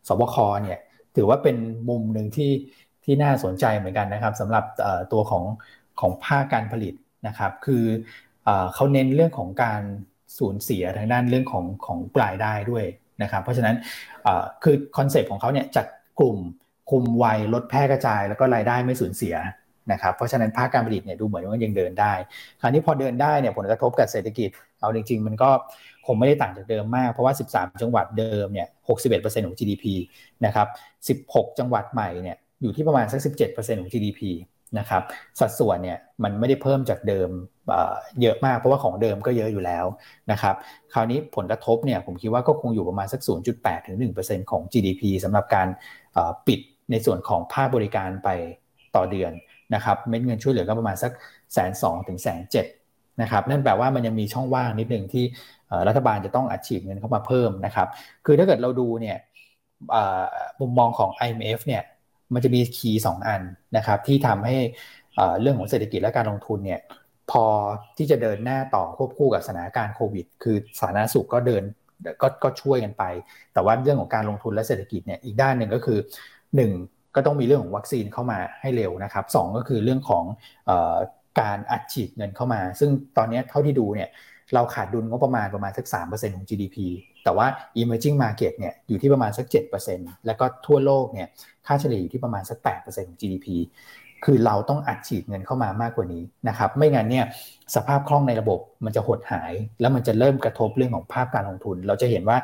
สบคเนี่ยถือว่าเป็นมุมหนึ่งที่ที่น่าสนใจเหมือนกันนะครับสำหรับตัวของของภาคการผลิตนะครับ คือ เขาเน้นเรื่องของการสูญเสียทางด้านเรื่องของของรายได้ด้วยนะครับ เพราะฉะนั้นคือคอนเซปต์ของเขาเนี่ยจัดกลุ่มคุมไวลดแพร่กระจาย แล้วก็รายได้ไม่สูญเสียนะครับเพราะฉะนั้นภาคการผลิตเนี่ยดูเหมือนว่ายังเดินได้ คราวนี้พอเดินได้เนี่ยผลกระทบกับเศรษฐกิจเอาจริง ๆ มันก็คงไม่ได้ต่างจากเดิมมาก เพราะว่า 13 จังหวัดเดิมเนี่ย 61%ของ GDP นะครับ 16 จังหวัดใหม่เนี่ยอยู่ที่ประมาณสัก 17%ของ GDP นะครับสัดส่วนเนี่ยมันไม่ได้เพิ่มจากเดิมเยอะมากเพราะว่าของเดิมก็เยอะอยู่แล้วนะครับคราวนี้ผลกระทบเนี่ยผมคิดว่าก็คงอยู่ประมาณสัก 0.8ถึง1%ของ GDP สำหรับการปิดในส่วนของภาคบริการไปต่อเดือนนะครับเม็ดเงินช่วยเหลือก็ประมาณสักแสนสองถึงแสนเจ็ดนะครับนั่นแปลว่ามันยังมีช่องว่างนิดหนึ่งที่รัฐบาลจะต้องอัดฉีดเงินเข้ามาเพิ่มนะครับคือถ้าเกิดเราดูเนี่ยมุมมองของ IMF เนี่ย มันจะมีคีย์สองอันนะครับ ที่ทำให้เรื่องของเศรษฐกิจและการลงทุนเนี่ยพอที่จะเดินหน้าต่อควบคู่กับสถานการณ์โควิด คือสาธารณสุขก็เดินก็ก็ช่วยกันไป แต่ว่าเรื่องของการลงทุนและเศรษฐกิจเนี่ยอีกด้านหนึ่งก็คือ 1 ก็ต้องมีเรื่องของวัคซีนเข้ามาให้เร็วนะครับสก็คือเรื่องของอการอัดฉีดเงินเข้ามา ซึ่งตอนนี้เท่าที่ดูเนี่ยเราขาดดุลงบประมาณประมาณสัก3%ของ GDP แต่ว่า emerging market เนี่ยอยู่ที่ประมาณสัก 7%แล้วก็ทั่วโลกเนี่ยค่าเฉลี่ยอยู่ที่ประมาณสัก 8%ของ GDP คือเราต้องอัดฉีดเงินเข้ามามากกว่านี้นะครับไม่งั้นเนี่ยสภาพคล่องในระบบมันจะหดหาย แล้วมันจะเริ่มกระทบเรื่องของภาพการลงทุน เราจะเห็นว่า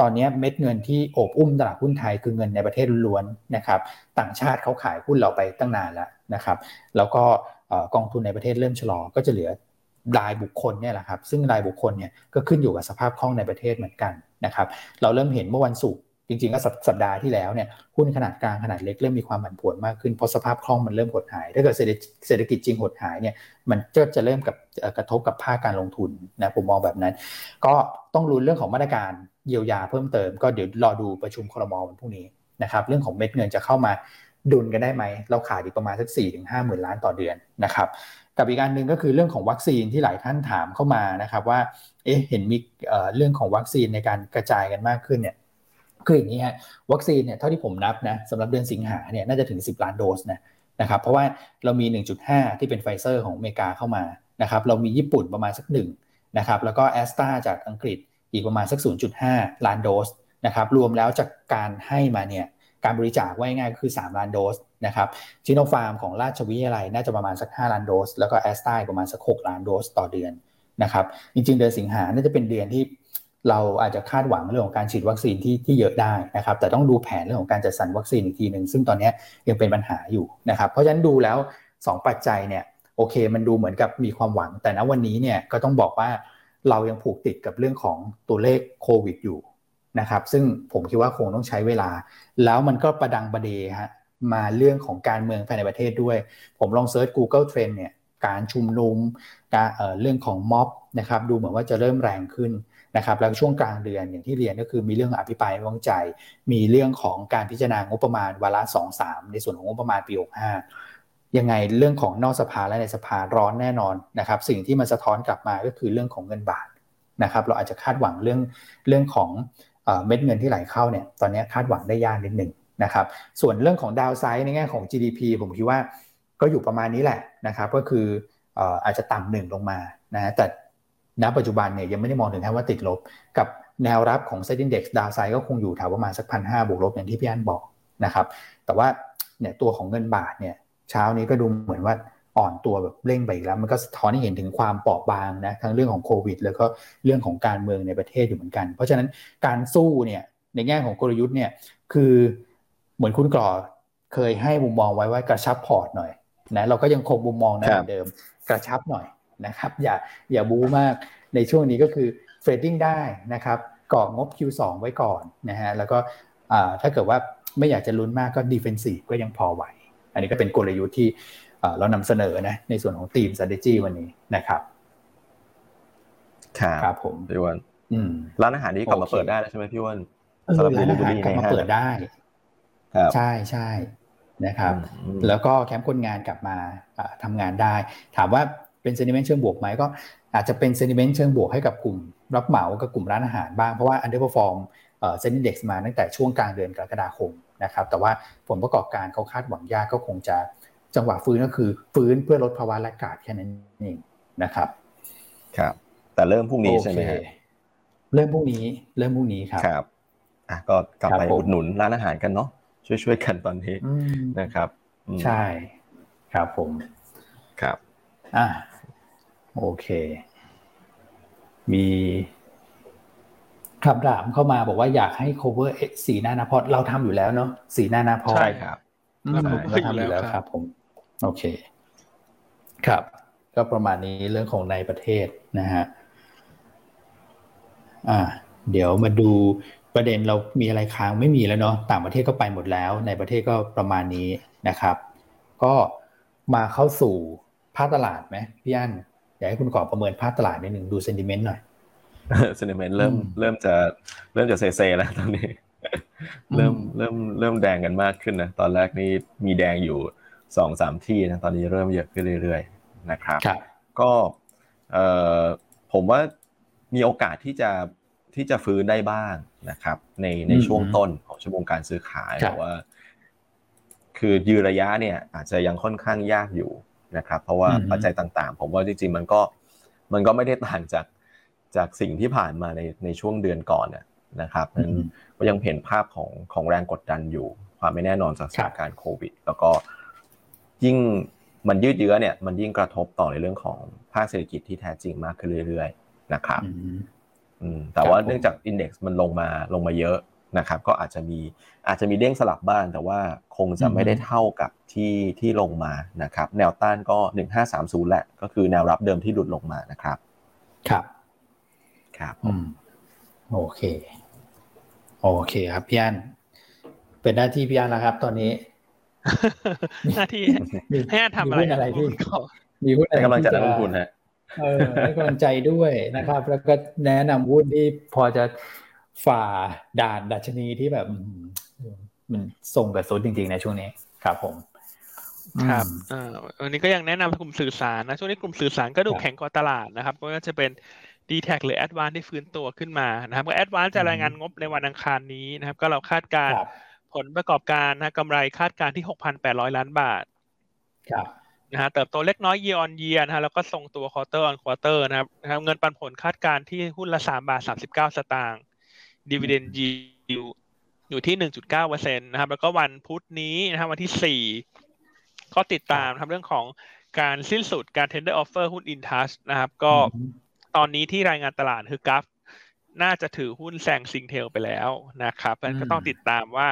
ตอนนี้เม็ดเงินที่โอบอุ้มตลาดหุ้นไทยคือเงินในประเทศล้วนนะครับต่างชาติเขาขายหุ้นเราไปตั้งนานแล้วนะครับแล้วก็กองทุนในประเทศเริ่มชะลอก็จะเหลือ รายบุคคลเนี่ยแหละครับซึ่งรายบุคคลเนี่ยก็ขึ้นอยู่กับสภาพคล่องในประเทศเหมือนกันนะครับเราเริ่มเห็นเมื่อวันศุกร์จริงๆก็สัปดาห์ที่แล้วเนี่ยหุ้นขนาดกลางขนาดเล็กเริ่มมีความผันผวนมากขึ้นเพราะสภาพคล่องมันเริ่มหดหายถ้าเกิดเศรษฐกิจจริงหดหายเนี่ยมันก็จะเริ่มกับกระทบกับภาคการลงทุนนะผมมองแบบนั้น ก็ต้องรุนเรื่องของมาตรการเยียวยาเพิ่มเติม ก็เดี๋ยวรอดูประชุมครมวันพรุ่งนี้นะครับเรื่องของเม็ดเงินจะเข้ามาดุลกันได้ไหมเราขาดอีกประมาณสักสี่ถึงห้าหมื่นล้านต่อเดือนนะครับ กับอีกการหนึ่งก็คือเรื่องของวัคซีนที่หลายท่านถามเข้ามานะครับว่า เอ๊ะเห็นมีเรื่องของวัคซีนในการกระจายกันมากขึ้นเนี่ยคืออย่างนี้ฮะวัคซีนเนี่ยเท่าที่ผมนับนะสำหรับเดือนสิงหาเนี่ยน่าจะถึง 10 ล้านโดสนะนะครับเพราะว่าเรามี 1.5 ที่เป็นไฟเซอร์ของอเมริกาเข้ามานะครับเรามีญี่ปุ่นประมาณสักหนึ่งนะครับแล้วก็แอสตราจากอังกฤษอีกประมาณสัก 0.5 ล้านโดสนะครับรวมแล้วจากการให้มาเนี่ย การบริจาคไว่าง่ายก็คือ 3 ล้านโดสนะครับจิโนฟาร์มของราชวิทยาลัยน่าจะประมาณสัก 5 ล้านโดส แล้วก็แอสตราประมาณสัก 6 ล้านโดสต่อเดือนนะครับจริงๆ เดือนสิงหาน่าจะเป็นเดือนที่เราอาจจะคาดหวังเรื่องของการฉีดวัคซีนที่ที่เยอะได้นะครับแต่ต้องดูแผนเรื่องของการจัดสรรวัคซีนอีกทีหนึ่งซึ่งตอนนี้ยังเป็นปัญหาอยู่นะครับเพราะฉะนั้นดูแล้ว 2 ปัจจัยเนี่ยโอเค มันดูเหมือนกับมีความหวัง แต่ณวันนี้เนี่ยก็ต้องบอกว่าเรายังผูกติดกับเรื่องของตัวเลขโควิดอยู่ นะครับ ซึ่งผมคิดว่าคงต้องใช้เวลา แล้วมันก็ประดังประเดฮะมาเรื่องของการเมืองภายในประเทศด้วย ผมลองเซิร์ช Google Trend เนี่ยการชุมนุมการเรื่องของม็อบนะครับดูเหมือนว่าจะเริ่มแรงขึ้นนะครับแล้วช่วงกลางเดือนอย่างที่เรียนก็คือมีเรื่องอภิปรายไม่วางใจ มีเรื่องของการพิจารณางบประมาณวาระสองสามในส่วนของงบประมาณปีหกห้ายังไงเรื่องของนอกสภาและในสภาร้อนแน่นอนนะครับ สิ่งที่มันสะท้อนกลับมาก็คือเรื่องของเงินบาทนะครับ เราอาจจะคาดหวังเรื่องเรื่องของ เม็ดเงินที่ไหลเข้าเนี่ยตอนนี้คาดหวังได้ยากนิดหนึ่งนะครับส่วนเรื่องของดาวไซด์ในแง่ของ GDP ผมคิดว่าก็อยู่ประมาณนี้แหละนะครับก็คืออาจจะต่ำหนึ่งลงมานะแต่ณปัจจุบันเนี่ยยังไม่ได้มองถึงขั้นว่าติดลบ กับแนวรับของเซ็นดี x ดาวไซด์ก็คงอยู่แถวประมาณสักพันห้าบวกลบอย่างที่พี่อันบอกนะครับแต่ว่าเนี่ยตัวของเงินบาทเนี่ยเช้านี้ก็ดูเหมือนว่า อ่อนตัวแบบเร่งไปอีกแล้ว มันก็สะท้อนให้เห็นถึงความเปราะบางนะทั้งเรื่องของโควิด แล้วก็เรื่องของการเมืองในประเทศอยู่เหมือนกัน เพราะฉะนั้นการสู้เนี่ยในแง่ของกลยุทธ์เนี่ยคือเหมือนคุณกรอเคยให้มุมมองไว้ว่ากระชับพอร์ตหน่อยนะเราก็ยังคงมุมมองนั้นเหมือนเดิมกระชับหน่อยนะครับ อย่าอย่าบู๊มากในช่วงนี้ก็คือ trading ได้นะครับเก็งงบ Q2 ไว้ก่อนนะฮะแล้วก็ถ้าเกิดว่าไม่อยากจะลุ้นมากก็ defensive ก็ยังพอไหว อันนี้ก็เป็นกลยุทธ์ที่ เรานำเสนอนะในส่วนของทีม strategy วันนี้นะครับครับครับผมพี่วันร้านอาหารนี้กลับมาเปิดได้แล้วใช่ไหมพี่วันสำหรับร้านอาหารกลับมาเปิดได้ใช่ใช่นะครับ แล้วก็แคมป์คนงานกลับมาทำงานได้ ถามว่าเป็น sentiment เชิงบวกไหมก็อาจจะเป็น sentiment เชิงบวกให้กับกลุ่ม รับเหมากับกลุ่มร้านอาหารบ้าง เพราะว่า underperformเซ็นดีเด็กมาตั้งแต่ช่วงกลางเดือนกรกฎาคมนะครับ แต่ว่าผลประกอบการเขาคาดหวังยากก็คงจะ จังหวะฟื้นก็คือฟื้นเพื่อลดภาวะแลกขาดแค่นั้นเองนะครับ ครับ แต่เริ่มพรุ่งนี้ใช่ไหมครับเริ่มพรุ่งนี้ เริ่มพรุ่งนี้ครับครับอะก็กลับไปอุดหนุนร้านอาหารกันเนาะช่วยช่วยกันตอนนี้นะครับใช่ ครับผมครับอะโอเค มีคำถามเข้ามาบอกว่าอยากให้ cover สีหน้านาพอดเราทำอยู่แล้วเนาะสีหน้านาพอดใช่ครับเราทำอยู่แล้วครับผม โอเค ครับ ก็ประมาณนี้เรื่องของในประเทศนะฮะอ่า เดี๋ยวมาดูประเด็นเรามีอะไรค้างไม่มีแล้วเนาะต่างประเทศก็ไปหมดแล้ว ในประเทศก็ประมาณนี้นะครับ ก็มาเข้าสู่ภาคตลาดไหมพี่อั้นอยากให้คุณก่อประเมินภาคตลาดนิดหนึ่งดูเซนติเมนต์หน่อยเซนติเมนต์เริ่มเริ่มจะเริ่มจะเซเซแล้วตอนนี้ เริ่มเริ่มเริ่มแดงกันมากขึ้นนะตอนแรกนี่มีแดงอยู่ สองสามที่นะตอนนี้เริ่มเยอะขึ้นเรื่อยๆนะครับก็เอ่อผมว่ามีโอกาสที่จะที่จะฟื้นได้บ้างนะครับ ในในช่วงต้นของชั่วโมงการซื้อขายแต่ว่า คือยืนระยะเนี่ย อาจจะยังค่อนข้างยากอยู่นะครับ เพราะว่าปัจจัยต่างๆ ผมว่าจริงๆมันก็มันก็ไม่ได้ต่างจากจากสิ่งที่ผ่านมาในในช่วงเดือนก่อนเนี่ยนะครับนั้นก็ยังเห็นภาพของของแรงกดดันอยู่ ความไม่แน่นอนจากสถานการณ์โควิด แล้วก็ ยิ่งมันยืดเยื้อเนี่ยมันยิ่งกระทบต่อในเรื่องของภาคเศรษฐกิจที่แท้จริงมากขึ้นเรื่อยๆนะครับแต่ว่าเนื่องจากอินเด็กซ์มันลงมาลงมาเยอะนะครับ ก็อาจจะมีอาจจะมีเด้งสลับบ้างแต่ว่าคงจะไม่ได้เท่ากับที่ที่ลงมานะครับ แนวต้านก็หนึ่งห้าสามศูนย์แหละ ก็คือแนวรับเดิมที่หลุดลงมานะครับ ครับ ครับอืมโอเค โอเคครับพี่อันเป็นหน้าที่พี่อันแล้วครับ ตอนนี้ หน้าที่ให้ทำอะไรอะไรที่มีหุ้นอะไรกำลังจะลงทุนฮะเออให้กำลังใจด้วยนะครับ แล้วก็แนะนำวุ้นที่พอจะฝ่าด่านดัชนีที่แบบมันส่งกับซุดจริงๆในช่วงนี้ครับผมครับอ่าวันนี้ก็ยังแนะนำกลุ่มสื่อสารนะ ช่วงนี้กลุ่มสื่อสารก็ดูแข็งกว่าตลาดนะครับก็จะเป็น d t แทหรือ a d v a n c e ที่ฟื้นตัวขึ้นมานะครับก็ a d v a n c e จะรายงานงบในวันอังคารนี้นะครับ ก็เราคาดการ ผลประกอบการนะกำไรคาดการที่ 6,800 ล้านบาทครับนะฮะเติบโตเล็กน้อย year on year นะฮะแล้วก็ทรงตัว quarter on quarter นะครับนะครับเงินปันผลคาดการที่หุ้นละ 3 บาท 39 สตางค์ dividend yield อยู่ที่ 1.9เปอร์เซ็นต์นะครับ แล้วก็วันพุธนี้นะครับวันที่ 4 ก็ติดตามทำเรื่องของการสิ้นสุดการ tender offer หุ้น Intouch นะครับ ก็ตอนนี้ที่รายงานตลาดคือกัลฟ์น่าจะถือหุ้นแซงซิงเทลไปแล้วนะครับก็ต้องติดตามว่า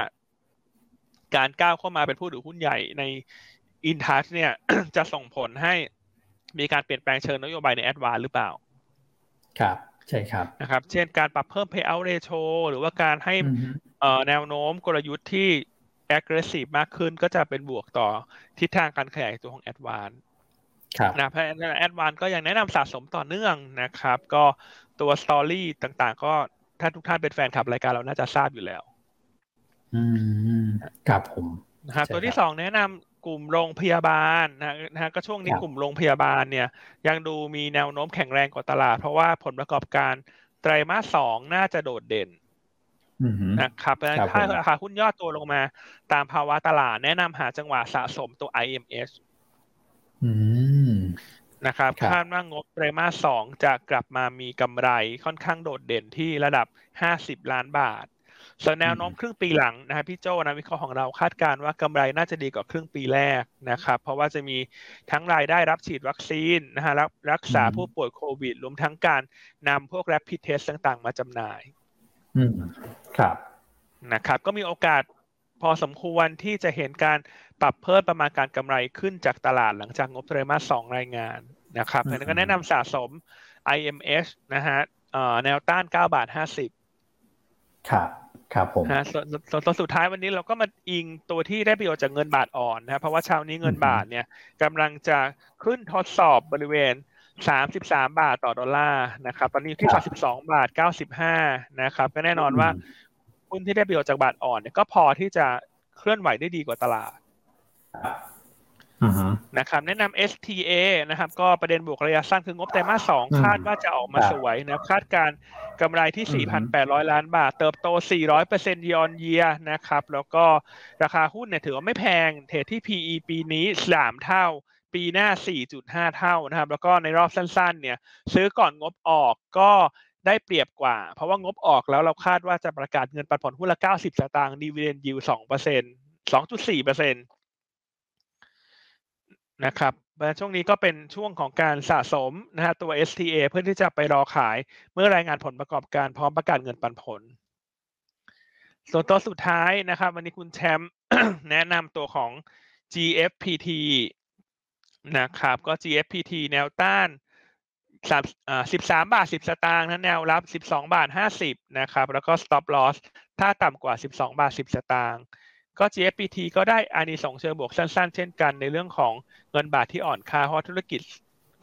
การก้าวเข้ามาเป็นผู้ถือหุ้นใหญ่ในอินทัชเนี่ย จะส่งผลให้มีการเปลี่ยนแปลงเชิงนโยบายใน ADVANC หรือเปล่า ครับ ใช่ครับนะครับ เช่นการปรับเพิ่ม payout ratio หรือว่าการให้แนวโน้มกลยุทธ์ที่ aggressive มากขึ้นก็จะเป็นบวกต่อทิศทางการขยายตัวของ ADVANC นะเพราะ ADVANC ก็ยังแนะนำสะสมต่อเนื่องนะครับ ก็ตัว story ต่างๆ ก็ถ้าทุกท่านเป็นแฟนคลับรายการเราน่าจะทราบอยู่แล้ว อืมครับผมนะครับตัวที่สองแนะนำกลุ่มโรงพยาบาลนะนะฮะก็ช่วงนี้กลุ่มโรงพยาบาลเนี่ยยังดูมีแนวโน้มแข็งแรงกว่าตลาด เพราะว่าผลประกอบการไตรมาสสองน่าจะโดดเด่นนะครับถ้าราคาหุ้นย่อตัวลงมาตามภาวะตลาดแนะนำหาจังหวะสะสมตัว IMS นะครับคาดว่างบไตรมาสสองจะกลับมามีกำไรค่อนข้างโดดเด่นที่ระดับ50ล้านบาท ส่วนแนวโน้มครึ่งปีหลังนะครับพี่โจนะวิเคราะห์ของเราคาดการว่ากำไรน่าจะดีกว่าครึ่งปีแรกนะครับ เพราะว่าจะมีทั้งรายได้รับฉีดวัคซีนนะฮะรับรักษาผู้ป่วยโควิดรวมทั้งการนำพวกแรปพิเทสต่างๆ มาจำหน่าย อืมครับนะครับ ก็มีโอกาสพอสมควรที่จะเห็นการปรับเพิ่มประมาณการกำไรขึ้นจากตลาดหลังจากงบไตรมาสสองรายงานนะครับแล้วก็แนะนำสะสม IMS นะฮะแนวต้าน 9 บาท 50 ครับ ครับผมส่วนส่วนสุดท้ายวันนี้เราก็มาอิงตัวที่ได้ประโยชน์จากเงินบาทอ่อนนะเพราะว่าเช้านี้เงินบาทเนี่ยกำลังจะขึ้นทดสอบบริเวณ33บาทต่อดอลลาร์นะครับ ตอนนี้ที่32บาท95นะครับ ก็แน่นอนว่าหุ้นที่ได้ประโยชน์จากบาทอ่อนเนี่ยก็พอที่จะเคลื่อนไหวได้ดีกว่าตลาด นะครับแนะนำ STA นะครับ ก็ประเด็นบวกระยะสั้นคืองบไตรมาสสองคาดว่าจะออกมาสวยนะคาดการกำไรที่ 4,800 ล้านบาท เติบโต 400%ยอนเยียนะครับ แล้วก็ราคาหุ้นเนี่ยถือว่าไม่แพงเทรดที่ PE ปีนี้ 3 เท่า ปีหน้า 4.5 เท่านะครับ แล้วก็ในรอบสั้น ๆ เนี่ย ซื้อก่อนงบออกก็ได้เปรียบกว่า เพราะว่างบออกแล้วเราคาดว่าจะประกาศเงินปันผลหุ้นละ 90 สตางค์ดีเวนยิว2% 2.4% นะครับช่วงนี้ก็เป็นช่วงของการสะสมนะฮะตัว STA เพื่อที่จะไปรอขายเมื่อรายงานผลประกอบการพร้อมประกาศเงินปันผล ส่วนตัวสุดท้ายนะครับ วันนี้คุณแชมป์แนะนำตัวของ GFPT นะครับ ก็ GFPT แนวต้านสามสิบสามบาทสิบสตางค์นะแนวรับสิบสองบาทห้าสิบนะครับ แล้วก็ stop loss ถ้าต่ำกว่าสิบสองบาทสิบสตางค์ ก็ GFPT ก็ได้อานิสงส์เชิงบวกสั้นๆ เช่นกันในเรื่องของเงินบาทที่อ่อนค่าเพราะธุรกิจ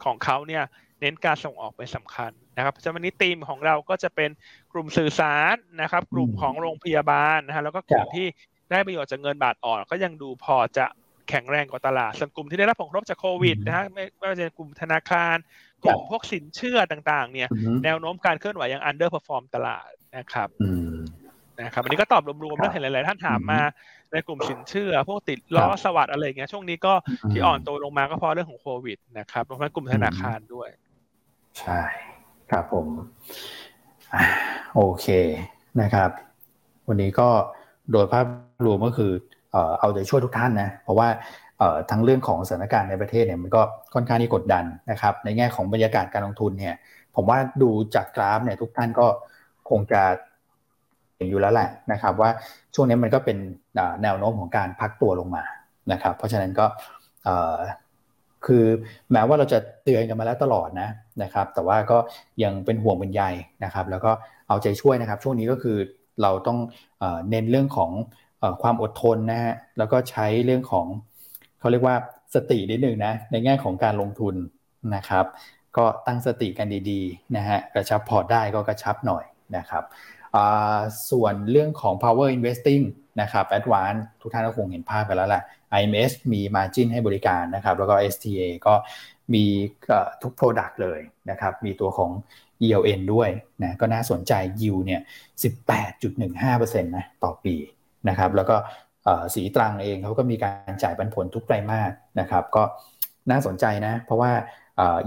ของเขาเนี่ยเน้นการส่งออกเป็นสำคัญนะครับจะวันนี้ธีมของเราก็จะเป็นกลุ่มสื่อสารนะครับ กลุ่มของโรงพยาบาลนะฮะแล้วก็กลุ่มที่ได้ประโยชน์จากเงินบาทอ่อน ก็ยังดูพอจะแข็งแรงกว่าตลาดส่วนกลุ่มที่ได้รับผลกระทบจากโควิดนะฮะไม่ว่าจะเป็นกลุ่มธนาคาร กลุ่มพวกสินเชื่อต่างๆ เนี่ย แนวโน้มการเคลื่อนไหวยัง underperform ตลาดนะครับ นะครับอันนี้ก็ตอบรวมๆแล้วเห็นหลายๆท่านถามมาในกลุ่มสินเชื่อ พวกติดล้อสวัสด์อะไรเงี้ยช่วงนี้ก็ที่อ่อนตัวลงมาก็เพราะเรื่องของโควิดนะครับรวมทั้งกลุ่มธนาคารด้วย ใช่ครับผมโอเคนะครับ วันนี้ก็โดยภาพรวมก็คือเอาใจช่วยทุกท่านนะ เพราะว่าทั้งเรื่องของสถานการณ์ในประเทศเนี่ยมันก็ค่อนข้างที่กดดันนะครับ ในแง่ของบรรยากาศการลงทุนเนี่ย ผมว่าดูจากกราฟเนี่ยทุกท่านก็คงจะเห็ นอยู่แล้วแหละนะครับว่าช่วงนี้มันก็เป็นแนวโน้มของการพักตัวลงมานะครับเพราะฉะนั้นก็คือแม้ว่าเราจะเตือนกันมาแล้วตลอดนะนะครับ แต่ว่าก็ยังเป็นห่วงเป็นใยนะครับ แล้วก็เอาใจช่วยนะครับ ช่วงนี้ก็คือเราต้องเน้นเรื่องของความอดทนนะฮะแล้วก็ใช้เรื่องของเขาเรียกว่าสตินิดหนึ่งนะในแง่ของการลงทุนนะครับ ก็ตั้งสติกันดีๆนะฮะกระชับพอร์ตได้ก็กระชับหน่อยนะครับ ส่วนเรื่องของ power investing นะครับ advance ทุกท่านก็คงเห็นภาพกันแล้วแหละ IMS มี margin ให้บริการนะครับ แล้วก็ STA ก็มีทุก product เลยนะครับ มีตัวของ ELN ด้วยนะก็น่าสนใจ yield เนี่ย 18.15%นะต่อปีนะครับ แล้วก็สีตรังเองเขาก็มีการจ่ายปันผลทุกไตรมาสนะครับ ก็น่าสนใจนะ เพราะว่า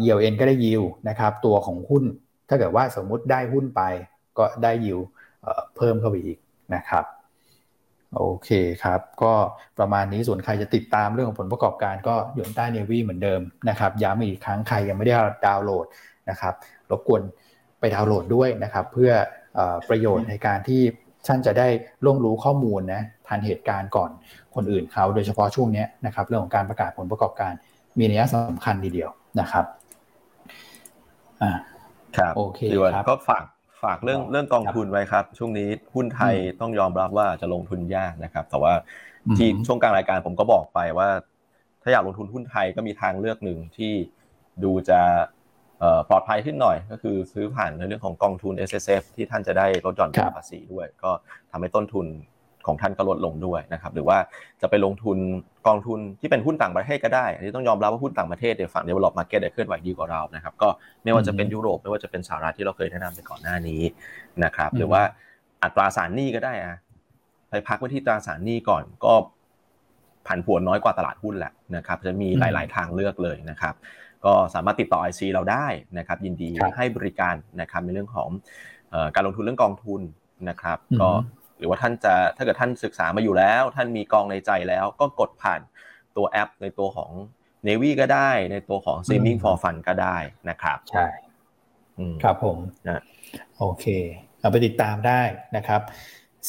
ELN ก็ได้ yield นะครับ ตัวของหุ้นถ้าเกิดว่าสมมุติได้หุ้นไปก็ได้ yield เพิ่มเข้าไปอีกนะครับโอเคครับ ก็ประมาณนี้ส่วนใครจะติดตามเรื่องของผลประกอบการก็ยนต้าเนวีเหมือนเดิมนะครับย้ำอีกครั้งใครยังไม่ได้ดาวน์โหลดนะครับรบกวนไปดาวน์โหลดด้วยนะครับ เพื่ออประโยชน์ในการที่ท่านจะได้ร่วมรู้ข้อมูลนะทันเหตุการณ์ก่อนคนอื่นเขาโดยเฉพาะช่วงนี้นะครับเรื่องของการประกาศผลประกอบการมีนัยสำคัญทีเดียวนะครับอ่าครับโอเคครับก็ฝาก ฝากเรื่องเรื่องกองทุนไว้ครับ ช่วงนี้หุ้นไทยต้องยอมรับว่าจะลงทุนยากนะครับ แต่ว่าที่ช่วงกลางรายการผมก็บอกไปว่า ถ้าอยากลงทุนหุ้นไทยก็มีทางเลือกหนึ่งที่ดูจะปลอดภัยขึ้นหน่อย ก็คือซื้อผ่านในเรื่องของกองทุน S S F ที่ท่านจะได้ลดหย่อนภาษีด้วย ก็ทำให้ต้นทุน ของท่านก็ลดลงด้วยนะครับหรือว่าจะไปลงทุนกองทุนที่เป็นหุ้นต่างประเทศก็ได้อันนี้ต้องยอมรับว่าหุ้นต่างประเทศเดี๋ยวฝั่ง develop market เดี๋ยวเคลื่อนไหวดีกว่าเรานะครับก็ไม่ว่าจะเป็นยุโรปไม่ว่าจะเป็นสหรัฐที่เราเคยแนะนำไปก่อนหน้านี้นะครับหรือว่าอัตราสารหนี้ก็ได้อะไปพักไว้ที่ตราสารหนี้ก่อนก็ผันผวนน้อยกว่าตลาดหุ้นแหละนะครับจะมีหลาย ๆ ทางเลือกเลยนะครับก็สามารถติดต่อ IC เราได้นะครับยินดีให้บริการนะครับในเรื่องของการลงทุนเรื่องกองทุนนะครับก็ หรือว่าท่านจะถ้าเกิดท่านศึกษามาอยู่แล้ว ท่านมีกองในใจแล้วก็กดผ่านตัวแอปในตัวของ Navy ก็ได้ในตัวของ Saving for Fun ก็ได้นะครับ ใช่ครับผมนะโอเคเอาไปติดตามได้นะครับ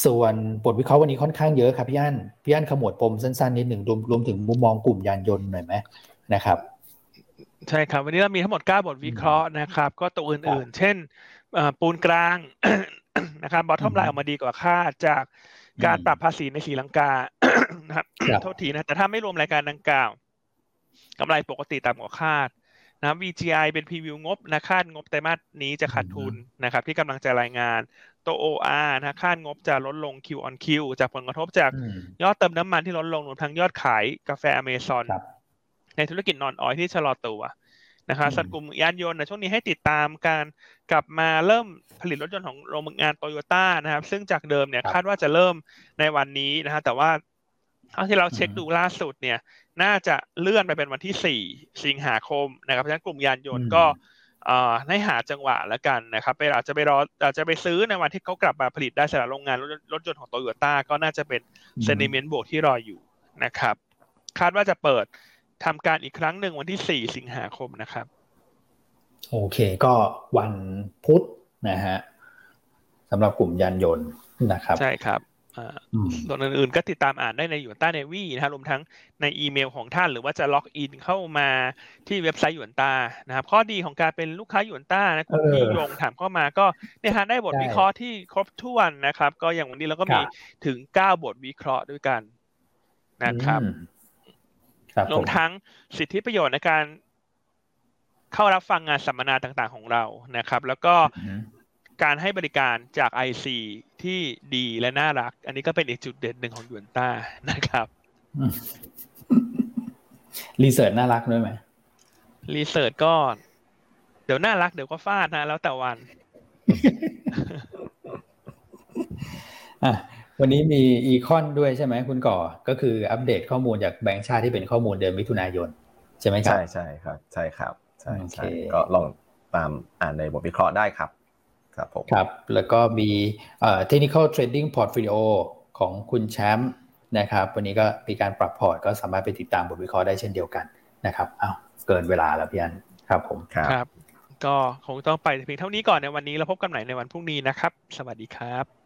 ส่วนบทวิเคราะห์วันนี้ค่อนข้างเยอะครับพี่อั้นพี่อั้นขมวดปมสั้นๆนิดหนึ่งรวมรวมถึงมุมมองกลุ่มยานยนต์หน่อยไหมนะครับใช่ครับ วันนี้เรามีทั้งหมด 9 บทวิเคราะห์นะครับ ก็ตัวอื่นๆ เช่นปูนกลาง นะครับบอททอมไลน์ออกมาดีกว่าคาดจากการปรับภาษีในสีลังกานะครับโทษทีนะแต่ถ้าไม่รวมรายการดังกล่าวกำไรปกติตามกว่าคาดนะ VGI เป็นพรีวิวงบนะคาดงบไตรมาสนี้จะขาดทุนนะครับ ที่กำลังจะรายงานตัว OR นะคาดงบจะลดลง Q on Q จากผลกระทบจากยอดเติมน้ำมันที่ลดลงรวมทั้งยอดขายกาแฟอเมซอนในธุรกิจนอนออยที่ชะลอตัว นะครับสัตว์กลุ่มยานยนต์นะช่วงนี้ให้ติดตามการกลับมาเริ่มผลิตรถยนต์ของโรงงานโตโยต้านะครับ ซึ่งจากเดิมเนี่ยคาดว่าจะเริ่มในวันนี้นะฮะแต่ว่าเท่าที่เราเช็คดูล่าสุดเนี่ย น่าจะเลื่อนไปเป็นวันที่สี่สิงหาคมนะครับเพราะฉะนั้นกลุ่มยานยนต์ก็ให้หาจังหวะแล้วกันนะครับไปอาจจะไปรออาจจะไปซื้อในวันที่เขากลับมาผลิตได้สำหรับโรงงานรถยนต์ของโตโยต้าก็น่าจะเป็นเซนิเมนต์บวกที่รออยู่นะครับ คาดว่าจะเปิด ทำการอีกครั้งหนึ่งวันที่สี่สิงหาคมนะครับ โอเคก็วันพุธนะฮะสำหรับกลุ่มยานยนต์นะครับ ใช่ครับส่วนอื่นๆก็ติดตามอ่านได้ในยูนต้าเนวีนะครับรวมทั้งในอีเมลของท่าน หรือว่าจะล็อกอินเข้ามาที่เว็บไซต์ยูนต้านะครับ ข้อดีของการเป็นลูกค้ายูนต้านะคุณพี่ยงถามเข้ามาก็เนี่ยฮะได้บทวิเคราะห์ที่ครบถ้วนนะครับ ก็อย่างวันนี้เราก็มีถึงเก้าบทวิเคราะห์ด้วยกันนะครับ รวมทั้งสิทธิประโยชน์ในการเข้ารับฟังงานสัมมนาต่างๆ ของเรานะครับ แล้วก็การให้บริการจาก IC ที่ดีและน่ารัก อันนี้ก็เป็นอีกจุดเด่นหนึ่งของ Yuanta นะครับ research น่ารักด้วยไหม research ก็ เดี๋ยวน่ารักเดี๋ยวก็ฟาดนะ แล้วแต่วันอะ วันนี้มี econ ด้วยใช่ไหมคุณก่อ ก็คืออัปเดตข้อมูลจากแบงค์ชาติที่เป็นข้อมูลเดือนมิถุนายน ใช่ไหมครับ ใช่ใช่ครับ ใช่ครับใช่ใช่ก็ลองตามอ่านในบทวิเคราะห์ได้ครับ ครับผมครับ แล้วก็มีเอ่อ technical trading portfolio ของคุณแชมป์นะครับ วันนี้ก็มีการปรับพอร์ตก็สามารถไปติดตามบทวิเคราะห์ได้เช่นเดียวกันนะครับอ้าวเกินเวลาแล้วพี่อันครับผมครับ ก็คงต้องไปเพียงเท่านี้ก่อนในวันนี้เราพบกันใหม่ในวันพรุ่งนี้นะครับ สวัสดีครับ